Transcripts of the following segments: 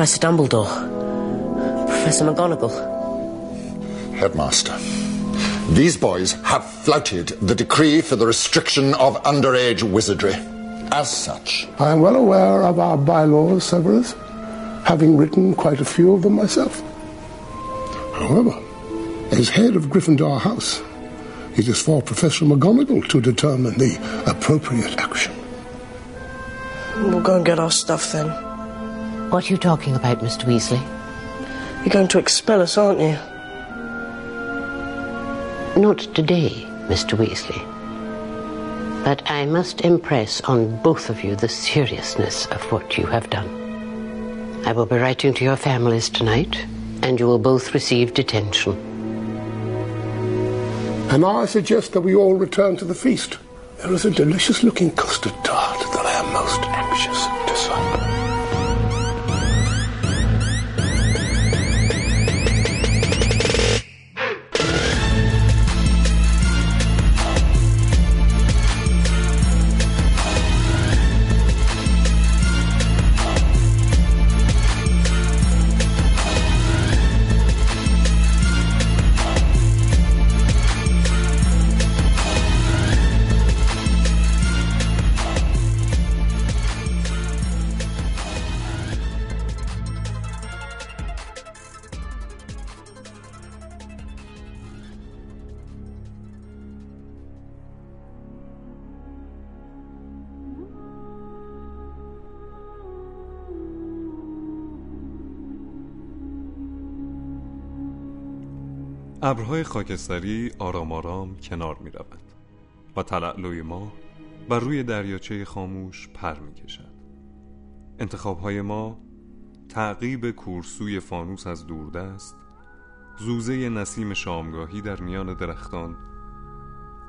Professor Dumbledore. Professor McGonagall. Headmaster. These boys have flouted the decree for the restriction of underage wizardry. As such. I am well aware of our bylaws, Severus, having written quite a few of them myself. However, as head of Gryffindor House, it is for Professor McGonagall to determine the appropriate action. We'll go and get our stuff then. What are you talking about, Mr. Weasley? You're going to expel us, aren't you? Not today, Mr. Weasley. But I must impress on both of you the seriousness of what you have done. I will be writing to your families tonight, and you will both receive detention. And I suggest that we all return to the feast. There is a delicious looking custard tart that I am most anxious ابرهای خاکستری آرام آرام کنار می روند و تلعلوی ما بر روی دریاچه خاموش پر می کشد انتخاب های ما تعقیب کورسوی فانوس از دوردست زوزه نسیم شامگاهی در میان درختان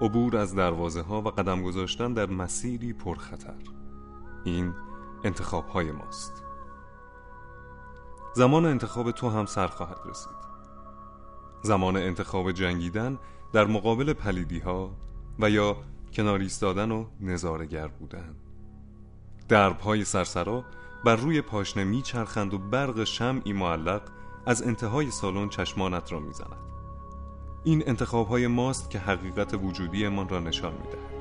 عبور از دروازه ها و قدم گذاشتن در مسیری پرخطر. این انتخاب های ماست. زمان انتخاب تو هم سر خواهد رسید. زمان انتخاب جنگیدن در مقابل پلیدی ها و یا کنار ایستادن و نظارگر بودن. درب های سرسرا بر روی پاشنه میچرخند و برق شمعی معلق از انتهای سالن چشمانت را می‌زند. این انتخاب های ماست که حقیقت وجودیمان را نشان می‌دهد.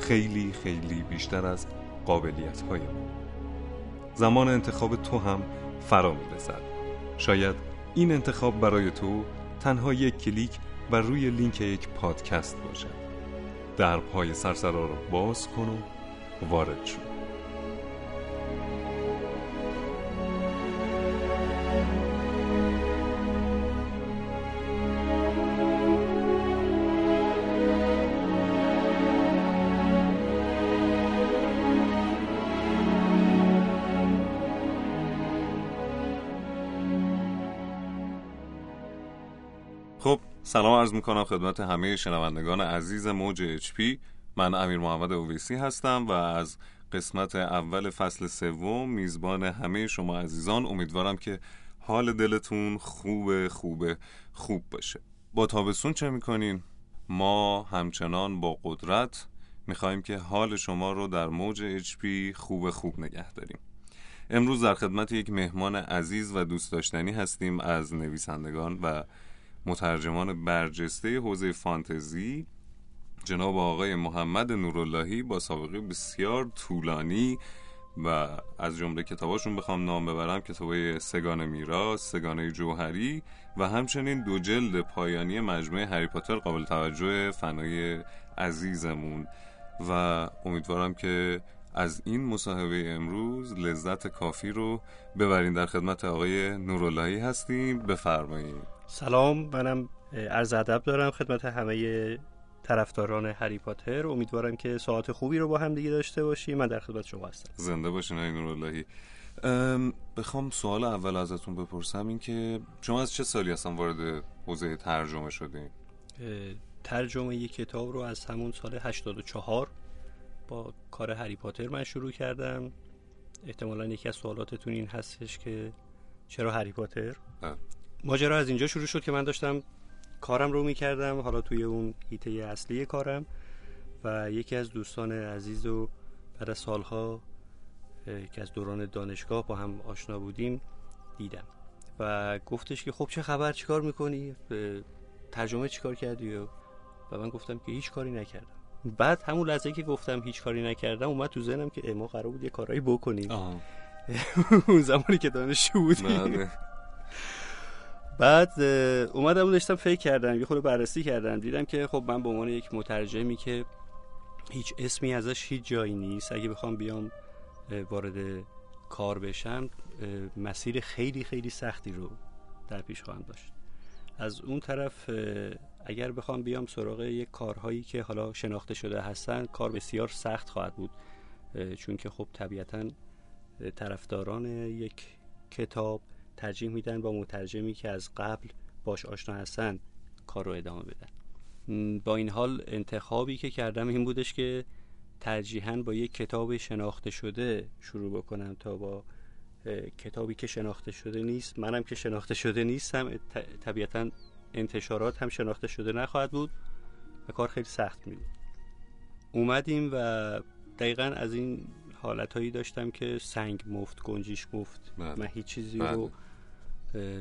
خیلی خیلی بیشتر از قابلیت های ما. زمان انتخاب تو هم فرا می‌رسد. شاید این انتخاب برای تو تنها یک کلیک بر روی لینک یک پادکست باشد. در پای سرسرا را باز کن و وارد شو. سلام عرض می‌کنم خدمت همه شنوندگان عزیز موج اچ پی. من امیر محمد اویسی هستم و از قسمت اول فصل سوم میزبان همه شما عزیزان امیدوارم که حال دلتون خوب خوب خوب باشه. با تابستون چه می‌کنین؟ ما همچنان با قدرت می‌خواهیم که حال شما رو در موج اچ پی خوب خوب نگه داریم. امروز در خدمت یک مهمان عزیز و دوست داشتنی هستیم از نویسندگان و مترجمان برجسته حوزه فانتزی جناب آقای محمد نوراللهی با سابقه بسیار طولانی و از جمله کتاباشون بخوام نام ببرم کتابای سگان میراث، سگانه جوهری و همچنین دو جلد پایانی مجموعه هری پاتر قابل توجه فنای عزیزمون. و امیدوارم که از این مصاحبه امروز لذت کافی رو ببرین. در خدمت آقای نوراللهی هستیم. بفرمایید. سلام منم عرض ادب دارم خدمت همه طرفداران هری پاتر. امیدوارم که ساعت خوبی رو با هم دیگه داشته باشیم من در خدمت شما هستم. زنده باشین آقای نوراللهی. بخوام سوال اول ازتون بپرسم این که شما از چه سالی اصلا وارد حوزه ترجمه شدین؟ ترجمه یک کتاب رو از همون سال 84 با کار هری پاتر من شروع کردم. احتمالا یکی از سوالاتتون این هستش که چرا هری پاتر؟ ماجرا از اینجا شروع شد که من داشتم کارم رو می‌کردم حالا توی اون هیته اصلی کارم و یکی از دوستان عزیز و بعد از سالها که از دوران دانشگاه با هم آشنا بودیم دیدم. و گفتش که خب چه خبر؟ چیکار می‌کنی؟ ترجمه چیکار کردی؟ و من گفتم که هیچ کاری نکردم. بعد همون لحظه که گفتم هیچ کاری نکردم اومد تو ذهنم که ما قرار بود یه کارایی بکنیم. اون زمانی که دانشجو بودیم. بله. بعد اومدم داشتم فکر کردم یه خود بررسی کردم. دیدم که خب من به عنوان یک مترجمی که هیچ اسمی ازش هیچ جایی نیست. اگه بخوام بیام وارد کار بشم مسیر خیلی خیلی سختی رو در پیش خواهم داشت. از اون طرف اگر بخوام بیام سراغ یک کارهایی که حالا شناخته شده هستن کار بسیار سخت خواهد بود. چون که خب طبیعتا طرفداران یک کتاب ترجیح میدن با مترجمی که از قبل باش آشنا هستن کار رو ادامه بدن با این حال انتخابی که کردم این بودش که ترجیحاً با یک کتاب شناخته شده شروع بکنم تا با کتابی که شناخته شده نیست منم که شناخته شده نیستم طبیعتا انتشارات هم شناخته شده نخواهد بود و کار خیلی سخت می اومدیم و دقیقا از این حالت هایی داشتم که سنگ مفت گنجیش مفت بله. من هیچ چیزی رو بله.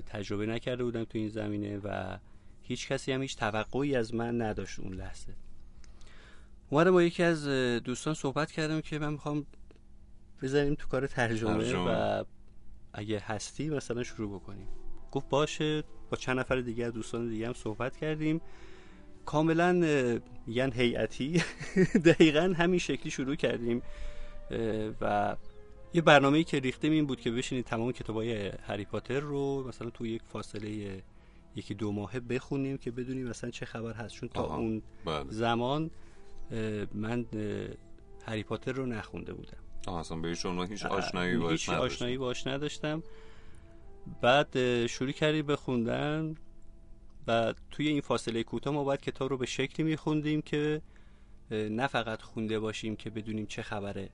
تجربه نکرده بودم تو این زمینه و هیچ کسی هم هیچ توقعی از من نداشت اون لحظه. اومدم با یکی از دوستان صحبت کردم که من می‌خوام بزنیم تو کار ترجمه, ترجمه. و اگه هستی مثلا شروع بکنیم. گفت باشه با چند نفر دیگه دوستان دیگه هم صحبت کردیم. کاملا میگن هیئتی. دقیقا همین شکلی شروع کردیم. و یه برنامه‌ای که ریختیم این بود که بشینید تمام کتابای هری پاتر رو مثلا تو یک فاصله یکی دو ماهه بخونیم که بدونیم مثلا چه خبر هست. چون تا اون بله. زمان من هری پاتر رو نخونده بودم. اصلا به هیچ آشنایی باش هیچ آشنایی باش نداشتم. بعد شروع کردی به خوندن. و توی این فاصله کوتاه ما باید کتاب رو به شکلی میخوندیم که نه فقط خونده باشیم که بدونیم چه خبره.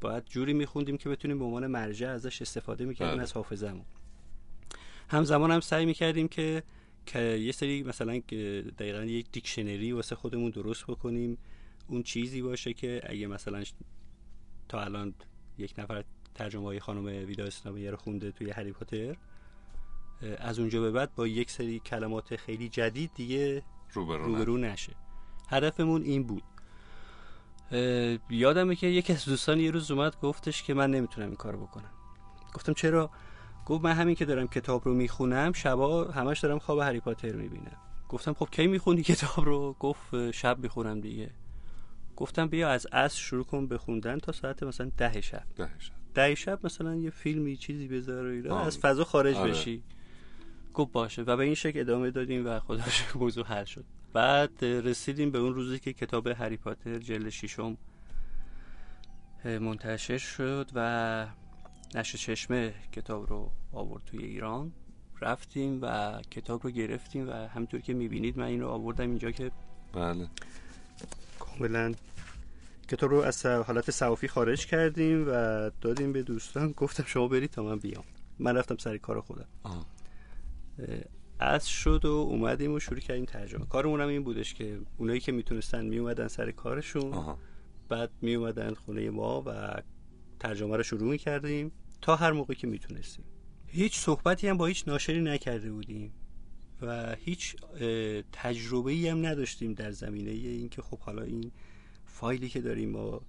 باید جوری میخوندیم که بتونیم به عنوان مرجع ازش استفاده می‌کردیم بله. از حافظمون همزمان هم سعی می‌کردیم که که یه سری مثلا دقیقا یک دیکشنری واسه خودمون درست بکنیم. اون چیزی باشه که اگه مثلا تا الان یک نفر ترجمه های خانم ویدا اسلامی رو خونده توی هری پاتر از اونجا به بعد با یک سری کلمات خیلی جدید دیگه روبرو, روبرو نشه. هدفمون این بود. یادمه که یکی از دوستان یه روز اومد گفتش که من نمی‌تونم این کارو بکنم. گفتم چرا؟ گفت من همین که دارم کتاب رو می‌خونم شبا همش دارم خواب هری پاتر می‌بینم. گفتم خب کی می‌خونی کتاب رو؟ گفت شب می‌خونم دیگه. گفتم بیا از اصل شروع کن بخوندن تا ساعت مثلا ده شب. ده شب. ده شب مثلا یه فیلمی چیزی بذار از فضا خارج آره. بشی. گفت باشه. و به این شکل ادامه دادیم و خداش موضوع حل شد. بعد رسیدیم به اون روزی که کتاب هری پاتر جلد ششم منتشر شد و نشر چشمه کتاب رو آورد توی ایران. رفتیم و کتاب رو گرفتیم و همینطور که می‌بینید من این رو آوردم اینجا که بله. کاملا. کتاب رو از حالت صوفی خارج کردیم و دادیم به دوستان. گفتم شما برید تا من بیام. من رفتم سر کار خودم. از شد و اومدیم و شروع کردیم ترجمه. کارمون هم این بودش که اونایی که می‌تونستن میومدن سر کارشون. آه. بعد میومدن خونه ما و ترجمه رو شروع می‌کردیم تا هر موقع که می‌تونستیم. هیچ صحبتی هم با هیچ ناشری نکرده بودیم و هیچ تجربه ای هم نداشتیم در زمینه اینکه خب حالا این فایلی که داریم ما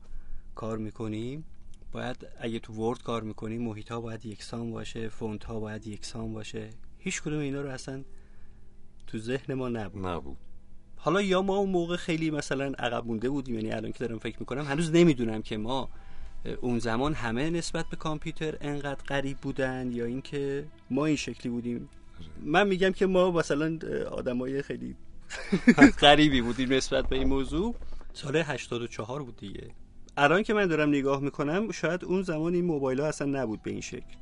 کار می‌کنیم باید اگه تو ورد کار می‌کنیم محیط ها باید یکسان باشه فونت ها باید یکسان باشه. هیچ کدوم اینا رو اصلا تو ذهن ما نبود. نبود. حالا یا ما اون موقع خیلی مثلا عقب مونده بودیم یعنی الان که دارم فکر می‌کنم هنوز نمی‌دونم که ما اون زمان همه نسبت به کامپیوتر انقدر غریب بودن یا اینکه ما این شکلی بودیم. من میگم که ما مثلا آدمای خیلی غریبی بودیم نسبت به این موضوع. سال 84 بود دیگه. الان که من دارم نگاه می‌کنم شاید اون زمان این موبایل ها اصلا نبود به این شکل.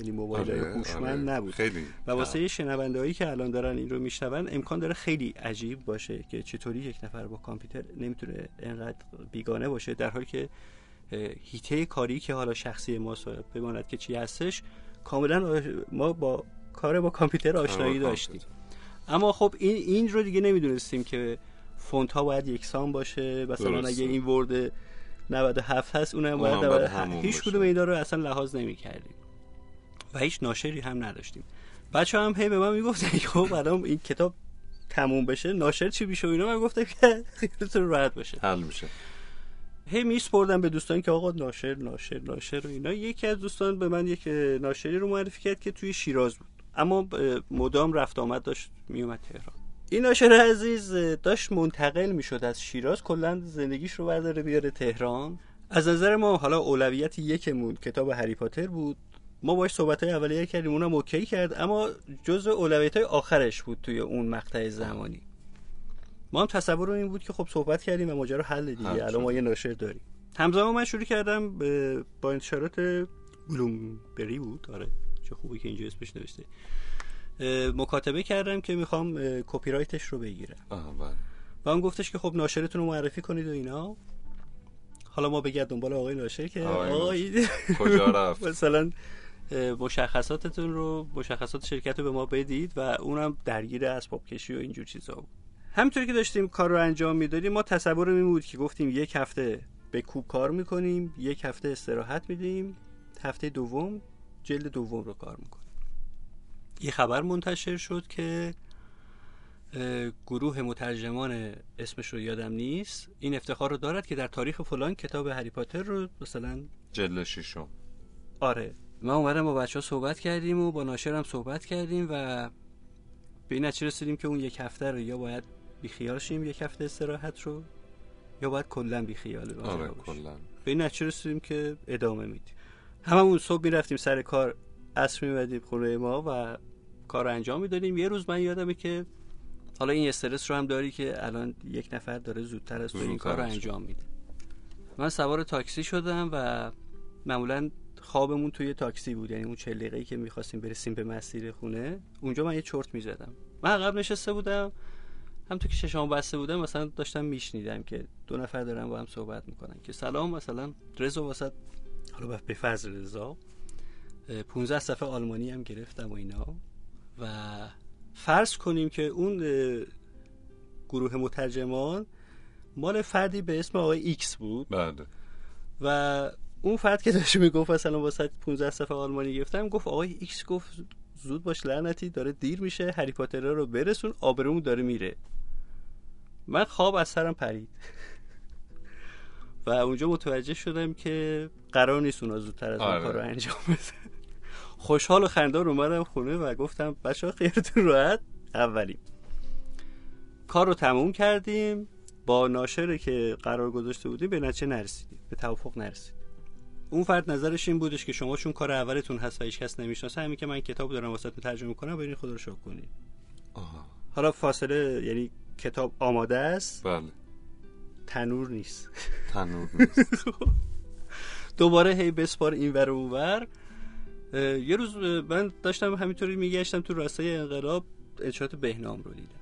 یعنی موبایل های آره، هوشمند آره. نبود. خیلی. و واسه شنونده هایی که الان دارن این رو میشنون امکان داره خیلی عجیب باشه که چطوری یک نفر با کامپیوتر نمی‌تونه انقدر بیگانه باشه در حالی که هیته کاری که حالا شخصی ما بماند که چی هستش کاملا ما با کار با کامپیوتر آشنایی داشتیم. اما خب این این رو دیگه نمی‌دونستیم که فونت ها باید یکسان باشه. مثلا اگه این ورد 97 هست اونم باید باید 97 همون هیچ. کدوم اینا رو اصلا لحاظ نمی کردیم و هیچ ناشری هم نداشتیم. بچه هم هی به من می‌گفتن خب الان این کتاب تموم بشه ناشر چی میشه و اینا؟ من گفتم که خیالتون راحت باشه. حل میشه. هی میسپردم به دوستان که آقا ناشر ناشر ناشر و اینا. یکی از دوستان به من یک ناشری رو معرفی کرد که توی شیراز بود. اما مدام رفت آمد داشت میومد تهران. این ناشر عزیز داشت منتقل می‌شد از شیراز. کلا زندگیش رو برداره بیاره تهران. از نظر ما حالا اولویت یکمون کتاب هری پاتر بود. ما باش صحبت های اولیه کردیم اونم اوکی کرد اما جزء اولویت های آخرش بود توی اون مقطع زمانی. ما هم تصور این بود که خب صحبت کردیم و ماجرا حل حل دیگه الان. ما یه ناشر داریم. همزمان من شروع کردم با انتشارات بلومبری بود. آره چه خوبی که اینجا اسمش نوشته. مکاتبه کردم که می‌خوام کپی رایتش رو بگیرم. بله. و اون گفتش که خب ناشرتون رو معرفی کنید و اینا. حالا ما بگرد دنبال آقای ناشر که آقای کجا رفت؟ مثلا مشخصاتتون رو مشخصات شرکت رو به ما بدید و اونم درگیر اسباب کشی و اینجور چیزا بود. همینطوری که داشتیم کار رو انجام می‌دادیم ما تصور این بود که گفتیم یک هفته به کوب کار می‌کنیم یک هفته استراحت میدیم هفته دوم جلد دوم رو کار می‌کنیم. یه خبر منتشر شد که گروه مترجمان اسمش رو یادم نیست. این افتخار رو دارد که در تاریخ فلان کتاب هری پاتر رو مثلا جلد شیشم آره. ما اومدم با بچه ها صحبت کردیم و با ناشرم صحبت کردیم و به این نتیجه رسیدیم که اون یک هفته رو یا باید بیخیال شیم یک هفته استراحت رو یا باید کلا بیخیال آره. کلا به این نتیجه رسیدیم که ادامه میدیم هممون صبح می‌رفتیم سر کار عصر میمدیم خونه ما و کار رو انجام می‌دادیم یه روز من یادمه که حالا این استرس رو هم داری که الان یک نفر داره زودتر از تو این کار رو. انجام میده من سوار تاکسی شدم و معمولا خوابمون توی تاکسی بود یعنی اون چه دقیقه‌ای که می‌خواستیم برسیم به مسیر خونه اونجا من یه چرت می‌زدم. من عقب نشسته بودم همونطور که چشام بسته بودم مثلا داشتم میشنیدم که دو نفر دارن با هم صحبت می‌کنن که سلام مثلا رضا واسط حالا به فضل رضا اه، 15 صفحه آلمانی هم گرفتم و اینا. و فرض کنیم که اون گروه مترجمان مال فردی به اسم آقای ایکس بود. بعد و اون فرد که داشت می‌گفت مثلا واسه 15 صفحه آلمانی گرفتم گفت آقای ایکس گفت زود باش لعنتی داره دیر میشه هری پاتر رو برسون آبرومون داره میره. من خواب از سرم پرید. و اونجا متوجه شدم که قرار نیست اونا زودتر از اون آره. کار رو انجام بدن خوشحال و خندان اومدم خونه و گفتم بچه ها خیرتون راحت اولیم. کار رو تموم کردیم. با ناشره که قرار گذاشته بودیم به نتیجه نرسیدیم. به توافق نرسیدیم. اون فرد نظرش این بودش که شما چون کار اولتون هست و هیچ کس نمی‌شناسه همین که من کتاب دارم واسه ترجمه کنم برین خدا رو شکر کنید آها. حالا فاصله یعنی کتاب آماده است؟ بله. تنور نیست. تنور نیست. دوباره هی بسپار این ور و اون ور. اه، یه روز من داشتم همینطوری میگشتم تو راستای انقلاب انشاءات بهنام رو دیدم.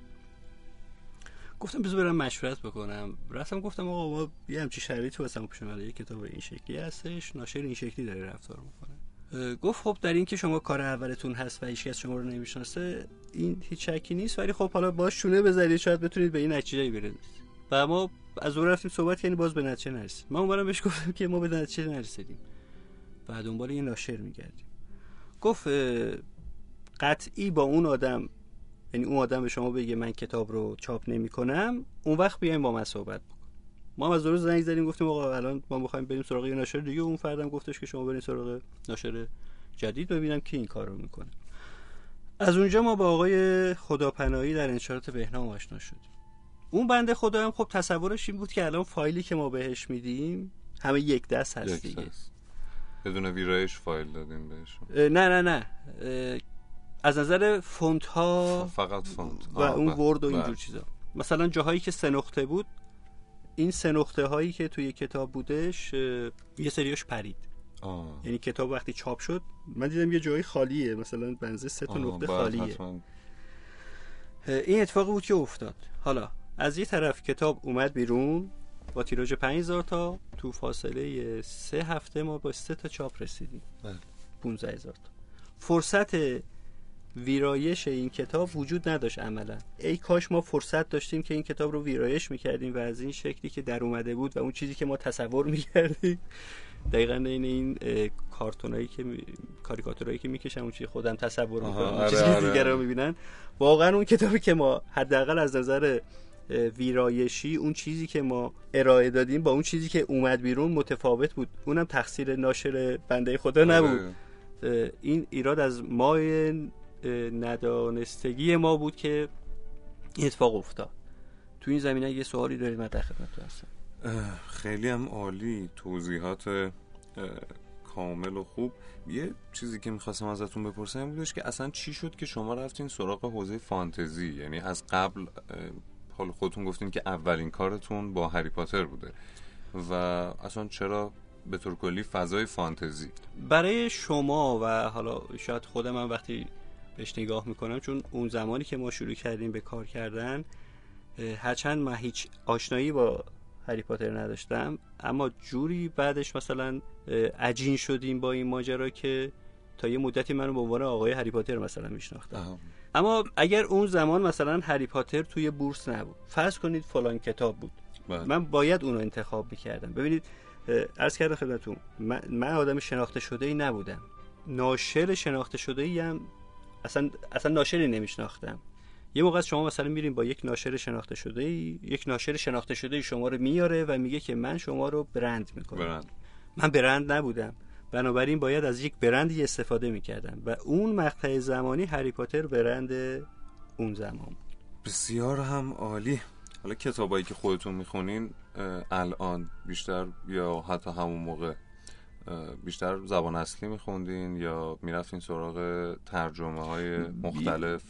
گفتم بذار برم مشورت بکنم. رفتم گفتم آقا ما یه همچی شرایطی واسه ما پیش اومده یه کتاب این شکلی هستش ناشر این شکلی داره رفتار می‌کنه. گفت خب در این که شما کار اولتون هست و هیچکس شما رو نمی‌شناسه این هیچ شکی نیست. ولی خب حالا باش شونه بذارید شاید بتونید به این نتیجه برسید. و ما از اون رفتیم صحبت کردیم باز به نتیجه نرسید من اونورم بهش گفتم که ما به نتیجه نرسیدیم. و دنبال یه ناشر میگردیم. گفت قطعی با اون آدم یعنی اون آدم به شما بگه من کتاب رو چاپ نمی کنم اون وقت بیایم با من صحبت بکن ما هم از روز زنگ زدیم گفتیم آقا الان ما می‌خوایم بریم سراغ یه ناشر دیگه. اون فردم گفتش که شما برین سراغ ناشر جدید ببینم کی این کار رو می‌کنه. از اونجا ما با آقای خداپناهی در انشارات بهنام آشنا شدیم. اون بنده خدا هم خب تصورش این بود که الان فایلی که ما بهش میدیم همه یک دست هست دیگه. بدون ویرایش فایل دادیم اه، نه نه نه. از نظر فونت ها فقط فونت. و اون بله، ورد و بله. اینجور چیزا. مثلا جاهایی که سه نقطه بود این سه نقطه هایی که توی کتاب بودش یه سریاش پرید. آه. یعنی کتاب وقتی چاپ شد من دیدم یه جایی خالیه مثلا بنزه سه تا نقطه بعد خالیه. حتما. این اتفاقی بود که افتاد. حالا از یه طرف کتاب اومد بیرون با تیراژ 5000 تا تو فاصله سه هفته ما با سه تا چاپ رسیدیم. بله. 15000 تا. فرصت ویرایش این کتاب وجود نداشت عملا. ای کاش ما فرصت داشتیم که این کتاب رو ویرایش می‌کردیم و از این شکلی که در اومده بود و اون چیزی که ما تصور می‌کردیم. دقیقا این این کارتونایی که می... کاریکاتورایی که می‌کشن اون چیزی خودم تصور می‌کنم آره، چیزی آره. دیگر رو می‌بینن. واقعا اون کتابی که ما حداقل از نظر ویرایشی اون چیزی که ما ارائه دادیم با اون چیزی که اومد بیرون متفاوت بود. اونم تقصیر ناشر بنده خدا نبود. آره. این ایراد از ما ندانستگی ما بود که این اتفاق افتاد. تو این زمینه یه سوالی دارید من در خدمتتون هستم. خیلی هم عالی توضیحات کامل و خوب. یه چیزی که می‌خواستم ازتون بپرسم این بودش که اصلا چی شد که شما رفتین سراغ حوزه فانتزی؟ یعنی از قبل حال خودتون گفتین که اولین کارتون با هری پاتر بوده و اصلا چرا به طور کلی فضای فانتزی؟ برای شما و حالا شاید خودم هم وقتی بهش نگاه می‌کنم چون اون زمانی که ما شروع کردیم به کار کردن هرچند من هیچ آشنایی با هری پاتر نداشتم اما جوری بعدش مثلا عجین شدیم با این ماجرا که تا یه مدتی منو به عنوان آقای هری پاتر مثلا میشناختم. اما اگر اون زمان مثلا هری پاتر توی بورس نبود فرض کنید فلان کتاب بود. بله. من باید اونو انتخاب می‌کردم. ببینید عرض کردم خدمتتون من, من آدم شناخته شده ای نبودم. ناشر شناخته شده ای هم اصلا اصلا ناشری نمیشناختم. یه موقع از شما مثلا میریم با یک ناشر شناخته شده ای یک ناشر شناخته شده ای شما رو میاره و میگه که من شما رو برند می‌کنم. برند. من برند نبودم. بنابراین باید از یک برندی استفاده می‌کردم و اون مقطع زمانی هری پاتر برند اون زمان بود. بسیار هم عالی. حالا کتابایی که خودتون می‌خونین الان بیشتر یا حتی همون موقع بیشتر زبان اصلی میخوندین یا می‌رفتین سراغ ترجمه های مختلف؟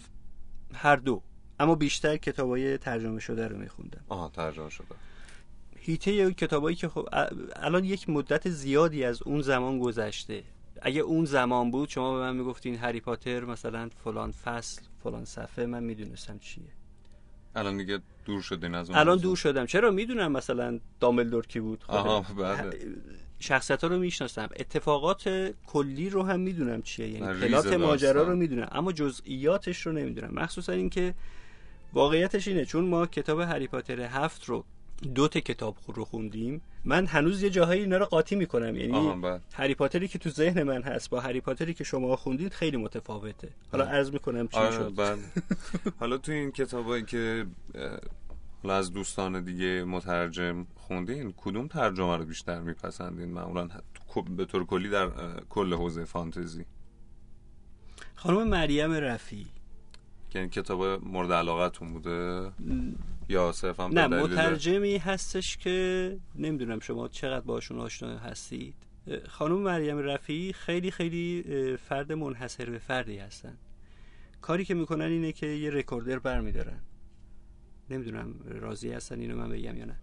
هر دو. اما بیشتر کتابای ترجمه شده رو میخوندم. آها ترجمه شده. هیته کتابایی که خب الان یک مدت زیادی از اون زمان گذشته. اگه اون زمان بود شما به من می‌گفتین هری پاتر مثلا فلان فصل فلان صفحه من می‌دونستم چیه. الان دیگه دور شدین از اون الان. دور شدم. چرا؟ می‌دونم مثلا دامبلدور کی بود. خب. آها بله. شخصیت ها رو می‌شناسم. اتفاقات کلی رو هم می‌دونم چیه. یعنی پلات ماجرا. رو می‌دونم اما جزئیاتش رو نمی‌دونم. مخصوصا اینکه واقعیتش اینه چون ما کتاب هری پاتر هفت رو دو تا کتاب رو خوندیم من هنوز یه جاهایی اینا رو قاطی می‌کنم. یعنی هری پاتری که تو ذهن من هست با هری پاتری که شما خوندید خیلی متفاوته. حالا عرض می‌کنم چی آره شد. حالا تو این کتابایی که حالا از دوستان دیگه مترجم خوندین؟ کدوم ترجمه رو بیشتر میپسندین؟ معمولا به طور کلی در کل حوزه فانتزی. خانم مریم رفی یعنی کتاب مورد علاقتون بوده؟ یا صرفا نه مترجمی هستش که نمی‌دونم شما چقدر باشون آشنا هستید. خانم مریم رفی خیلی خیلی فرد منحصر به فردی هستن. کاری که می‌کنن اینه که یه رکوردر برمیدارن. نمی‌دونم راضی هستن اینو من بگم یا نه.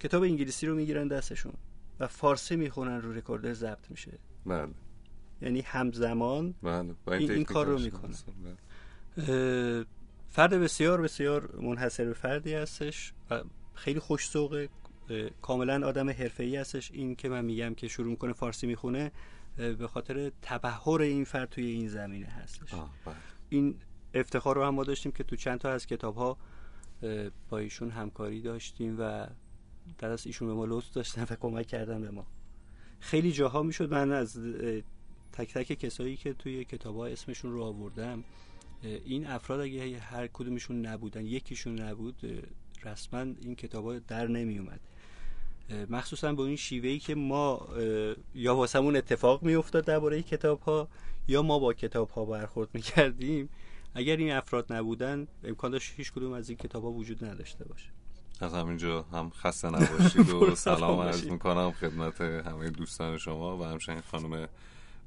کتاب انگلیسی رو می‌گیرن دستشون و فارسی می‌خونن رو رکوردر ضبط میشه. بله. یعنی همزمان بله این- این کار رو می‌کنه. بله. فرد بسیار بسیار منحصر به فردی هستش و خیلی خوش ذوقه. اه، کاملا آدم حرفه‌ای هستش. این که من میگم که شروع می‌کنه فارسی می‌خونه به خاطر تبحر این فرد توی این زمینه هستش. آه، بله. این افتخار رو هم ما داشتیم که تو چند تا از کتاب ها با ایشون همکاری داشتیم و در از ایشون به ما لطف داشتن و کمک کردن به ما. خیلی جاها می‌شد من از تک تک کسایی که توی کتاب ها اسمشون رو آوردم این افراد اگه هر کدومشون نبودن یکیشون نبود رسما این کتاب ها در نمی اومد مخصوصا با این شیوهی که ما یا واسمون اتفاق می افتاد درباره کتاب ها یا ما با کتاب ها برخورد می کردیم اگر این افراد نبودن امکان داشت هیچ کدوم از این کتاب ها وجود نداشته باشه از همینجا هم خسته نباشید و سلام عرض. می‌کنم خدمت همه دوستان شما و همچنین خانم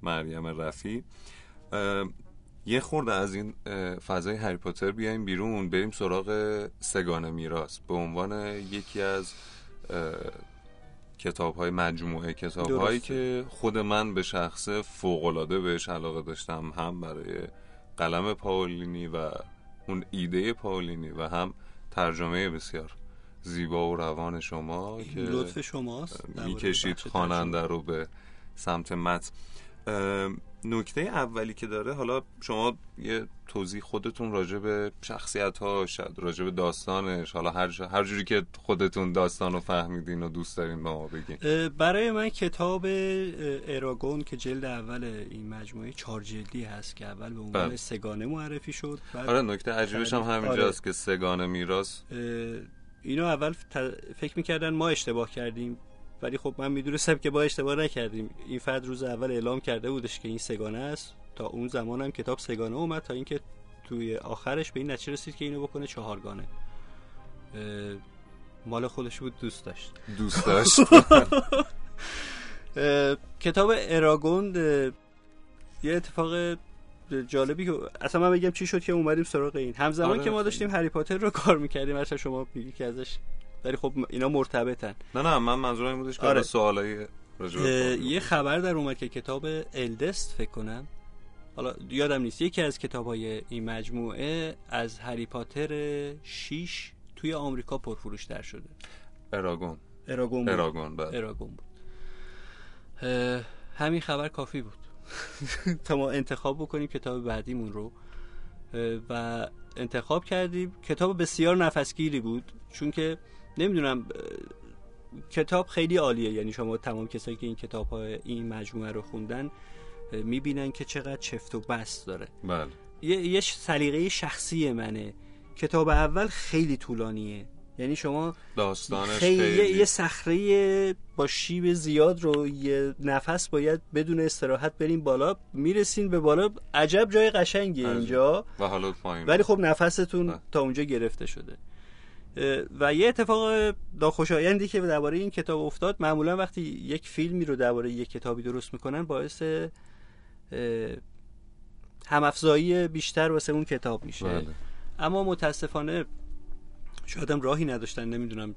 مریم رفی یه خورده از این فضای هری پاتر بیایم بیرون بریم سراغ سگان میراث به عنوان یکی از کتاب های مجموعه کتاب هایی. که خود من به شخص فوقالعاده بهش علاقه داشتم هم برای قلم پاولینی و اون ایده پاولینی و هم ترجمه بسیار زیبا و روان شما که لطف شماست. می‌کشید خواننده رو به سمت متن. نکته اولی که داره حالا شما یه توضیح خودتون راجع به شخصیت ها شد راجع به داستانش حالا هر, هر جوری که خودتون داستان رو فهمیدین و دوست دارین با ما بگین برای من کتاب اراگون که جلد اول این مجموعه چهار جلدی هست که اول به عنوان بله. سگانه معرفی شد آره نکته عجیبش هم همینجاست آره. که سگانه میراث اینو اول فکر می‌کردن ما اشتباه کردیم ولی خب من می‌دونستم که با اشتباه نکردیم. این فرد روز اول اعلام کرده بودش که این سگانه است. تا اون زمان هم کتاب سگانه اومد تا اینکه توی آخرش به این نتیجه رسید که اینو بکنه چهارگانه. مال خودش بود دوست داشت. دوست داشت. کتاب اراگوند یه اتفاق جالبی که اصلا من بگم چی شد که اومدیم سراغ این. همزمان آره، که ما داشتیم هری پاتر رو کار می‌کردیم اصلا شما میگی که ازش ولی خب اینا مرتبطن. نه نه من منظورم این بودش که آره. سوالای یه خبر در اومد که کتاب الدست فکر کنم. حالا یادم نیست. یکی از کتاب های این مجموعه از هری پاتر 6 توی آمریکا پرفروش در شده. اراگون. اراگون بود. اراگون, بله. اراگون بود. همین خبر کافی بود. تا ما انتخاب بکنیم کتاب بعدیمون رو. و انتخاب کردیم. کتاب بسیار نفسگیری بود. چون که نمی‌دونم کتاب خیلی عالیه. یعنی شما تمام کسایی که این کتاب های این مجموعه رو خوندن می‌بینن که چقدر چفت و بست داره. بله. یه, یه سلیقه شخصی منه. کتاب اول خیلی طولانیه. یعنی شما داستانش خیلی, یه صخره با شیب زیاد رو یه نفس باید بدون استراحت بریم بالا. می‌رسین به بالا. عجب جای قشنگیه اینجا. و حالا پایین. ولی خب نفستون تا اونجا گرفته شده. و یه اتفاق ناخوشایندی که درباره این کتاب افتاد معمولا وقتی یک فیلمی رو درباره یک کتابی درست می‌کنن باعث همافزایی بیشتر واسه اون کتاب میشه بله. اما متاسفانه شاید راهی نداشتن نمی‌دونم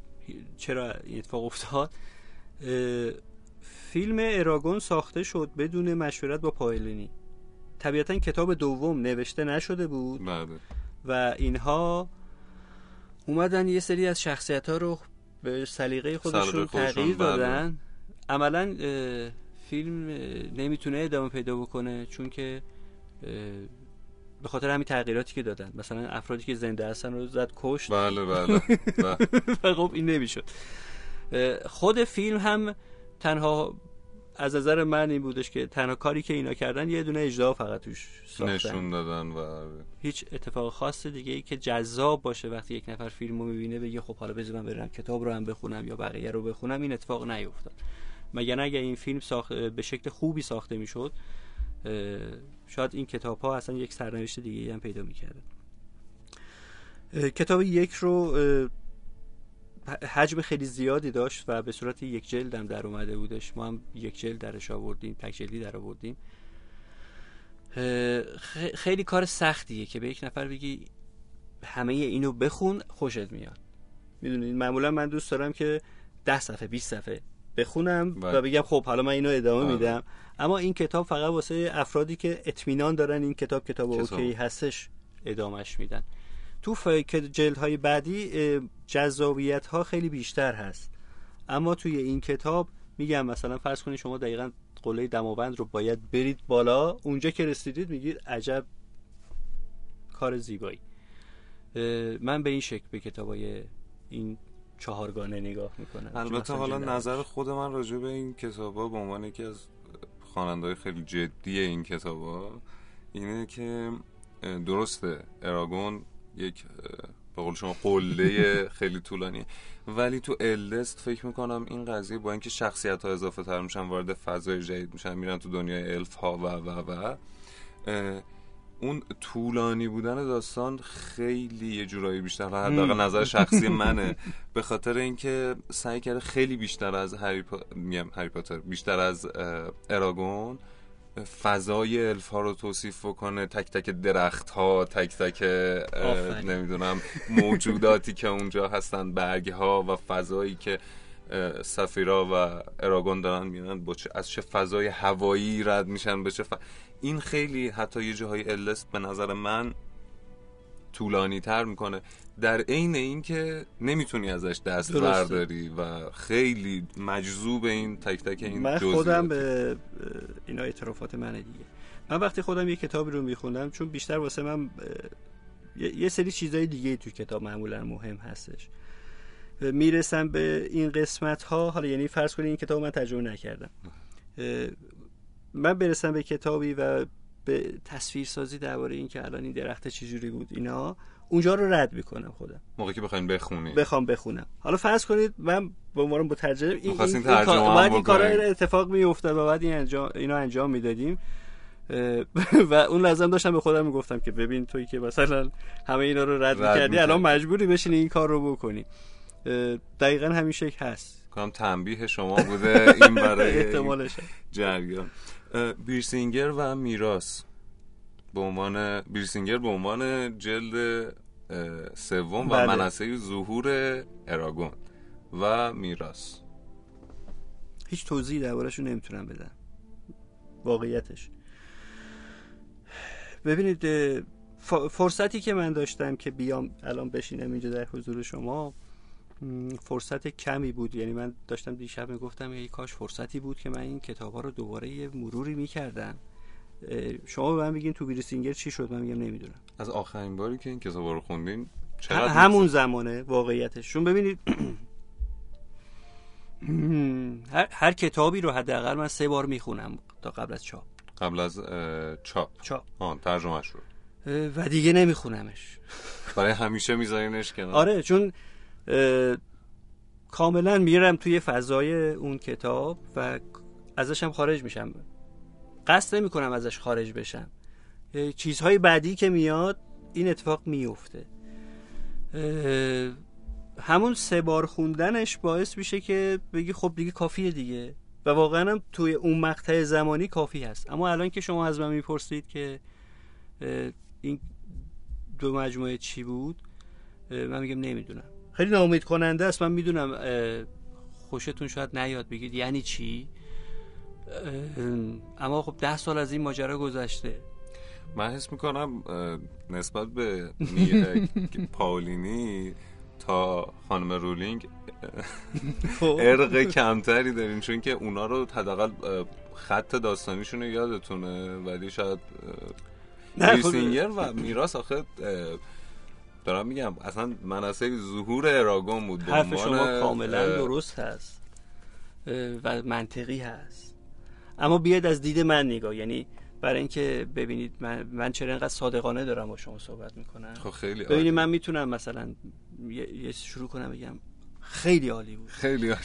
چرا این اتفاق افتاد فیلم اراگون ساخته شد بدون مشورت با پایلینی طبیعتا کتاب دوم نوشته نشده بود بله. و اینها اومدن یه سری از شخصیت ها رو به سلیقه خودشون تغییر بله. دادن عملا فیلم نمی‌تونه ادامه پیدا بکنه چون که به خاطر همین تغییراتی که دادن مثلا افرادی که زنده هستن رو زد کشت بله بله, بله. خب این نمی‌شد خود فیلم هم تنها از نظر من این بودش که تنها کاری که اینا کردن یه دونه اجرا فقط توش ساختن. نشون دادن و هیچ اتفاق خاص دیگه ای که جذاب باشه وقتی یک نفر فیلمو می‌بینه بگه خب حالا بذار من برم کتاب رو هم بخونم یا بقیه رو بخونم این اتفاق نیفتاد. مگر اگه این فیلم ساخت به شکل خوبی ساخته می‌شد شاید این کتاب ها اصلا یک سرنوشت دیگه هم پیدا می‌کرده کتاب یک رو حجم خیلی زیادی داشت و به صورت یک جلد هم در اومده بودش. ما هم یک جلد درش آوردیم تک جلدی در آوردیم. خیلی کار سختیه که به یک نفر بگی همه اینو بخون خوشت میاد. می‌دونید معمولا من دوست دارم که ده صفحه 20 صفحه بخونم و بله. بگم خب حالا من اینو ادامه آه. میدم. اما این کتاب فقط واسه افرادی که اطمینان دارن این کتاب کتاب اوکی هستش ادامش میدن. تو جلد های بعدی جذابیت ها خیلی بیشتر هست. اما توی این کتاب میگم مثلا فرض کنید شما دقیقا قله دماوند رو باید برید بالا اونجا که رسیدید میگید عجب کار زیبایی. من به این شکل به کتابای این چهارگانه نگاه می‌کنم. البته حالا نظر خود من راجع به این کتابا به عنوان یکی از خواننده خیلی جدی این کتابا اینه که درسته اراگون یک به قول شما قله خیلی طولانیه. ولی تو الدست فکر می‌کنم این قضیه با اینکه شخصیت ها اضافه تر میشن وارد فضای جدید میشن میرن تو دنیای الف ها و و و اون طولانی بودن داستان خیلی یه جورایی بیشتر حداقل نظر شخصی منه. به خاطر اینکه سعی کرده خیلی بیشتر از هری, پا... هری پاتر بیشتر از اراگون فضای الف ها رو توصیف بکنه تک تک درخت ها تک تک نمی‌دونم موجوداتی که اونجا هستن برگ ها و فضایی که سفیرا و اراگون دارن میرن با از چه فضای هوایی رد میشن به چه ف... این خیلی حتی یه جاهای الست به نظر من طولانی تر می‌کنه. در عین اینکه نمی‌تونی ازش دست برداری و خیلی مجذوب این تک تک این من خودم به اینا اعترافات منه دیگه. من وقتی خودم یه کتابی رو میخوندم چون بیشتر واسه من یه سری چیزای دیگه تو کتاب معمولا مهم هستش. می‌رسم به این قسمت ها حالا یعنی فرض کنید این کتاب من ترجمه نکردم. من برسم به کتابی و به تصویر سازی درباره این که الان این درخت چجوری بود اینا اونجا رو رد می‌کنم خودم. موقعی که بخواین بخونی بخوام بخونم. حالا فرض کنید من به عنوان مترجم این این, کار این کارا اتفاق میافتاد و بعد این انجام اینا انجام می‌دادیم. و اون لازم داشتم به خودم می‌گفتم که ببین توی که مثلا همه اینا رو رد, رد می‌کردی الان مجبوری بشینی این کار رو بکنی. دقیقا همین شکل هست. کنم تنبیه شما بوده این برای احتمالش جریان. بیرسینگر و میراس به عنوان بیرسینگر به عنوان جلد سوم و بله. منصه ظهور اراگون و میراس هیچ توضیحی دربارهشون نمی‌تونم بدم. واقعیتش. ببینید فرصتی که من داشتم که بیام الان بشینم اینجا در حضور شما فرصت کمی بود. یعنی من داشتم دیشب می‌گفتم ای کاش فرصتی بود که من این کتاب ها رو دوباره یه مروری می‌کردم. شما به من بگین تو بیرسینگر چی شد؟ من میگم نمی‌دونم. از آخرین باری که این کتاب رو خوندین همون زمانه واقعیتش. چون ببینید. هر, هر کتابی رو حداقل من سه بار می‌خونم تا قبل از چاپ. قبل از چاپ. چاپ. آن ترجمه شد و دیگه نمیخونمش. برای همیشه میذارینش کنار. آره چون کاملا میرم توی فضای اون کتاب و ازشم خارج میشم. قصد نمی کنم ازش خارج بشم. چیزهای بعدی که میاد این اتفاق میفته همون سه بار خوندنش باعث میشه که بگی خب دیگه کافیه دیگه. و واقعا هم توی اون مقطع زمانی کافی هست. اما الان که شما از من می‌پرسید که این دو مجموعه چی بود من میگم نمی‌دونم. خیلی ناامید کننده است من می‌دونم خوشتون شاید نیاد بگید یعنی چی اما خب ده سال از این ماجرا گذشته من حس می‌کنم نسبت به پاولینی تا خانم رولینگ خب. ارق کمتری دارین چون که اونا رو حداقل خط داستانیشون یادتونه ولی شاید ریسینگر خب. و میراس آخه دارم میگم اصلا مناسب ظهور اراگون بود حرف شما کاملا درست هست. و منطقی هست. اما بیاید از دید من نگاه یعنی برای اینکه ببینید من, من چرا اینقدر صادقانه دارم با شما صحبت می‌کنم. خب خیلی ببینید من می‌تونم مثلا یه شروع کنم بگم خیلی عالی بود. خیلی عالی.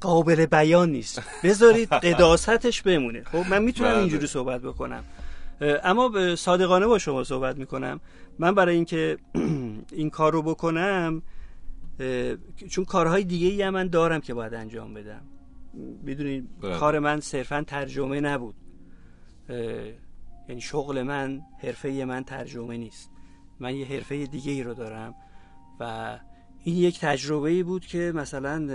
قابل بیان نیست. بذارید قداستش بمونه. خب من می‌تونم بله. اینجوری صحبت بکنم. اما صادقانه با شما صحبت می‌کنم. من برای اینکه این کار رو بکنم چون کارهای دیگه ای من دارم که باید انجام بدم. می‌دونید بله. کار من صرفا ترجمه نبود. یعنی شغل من حرفه من ترجمه نیست. من یه حرفه دیگه ای رو دارم و این یک تجربه ای بود که مثلا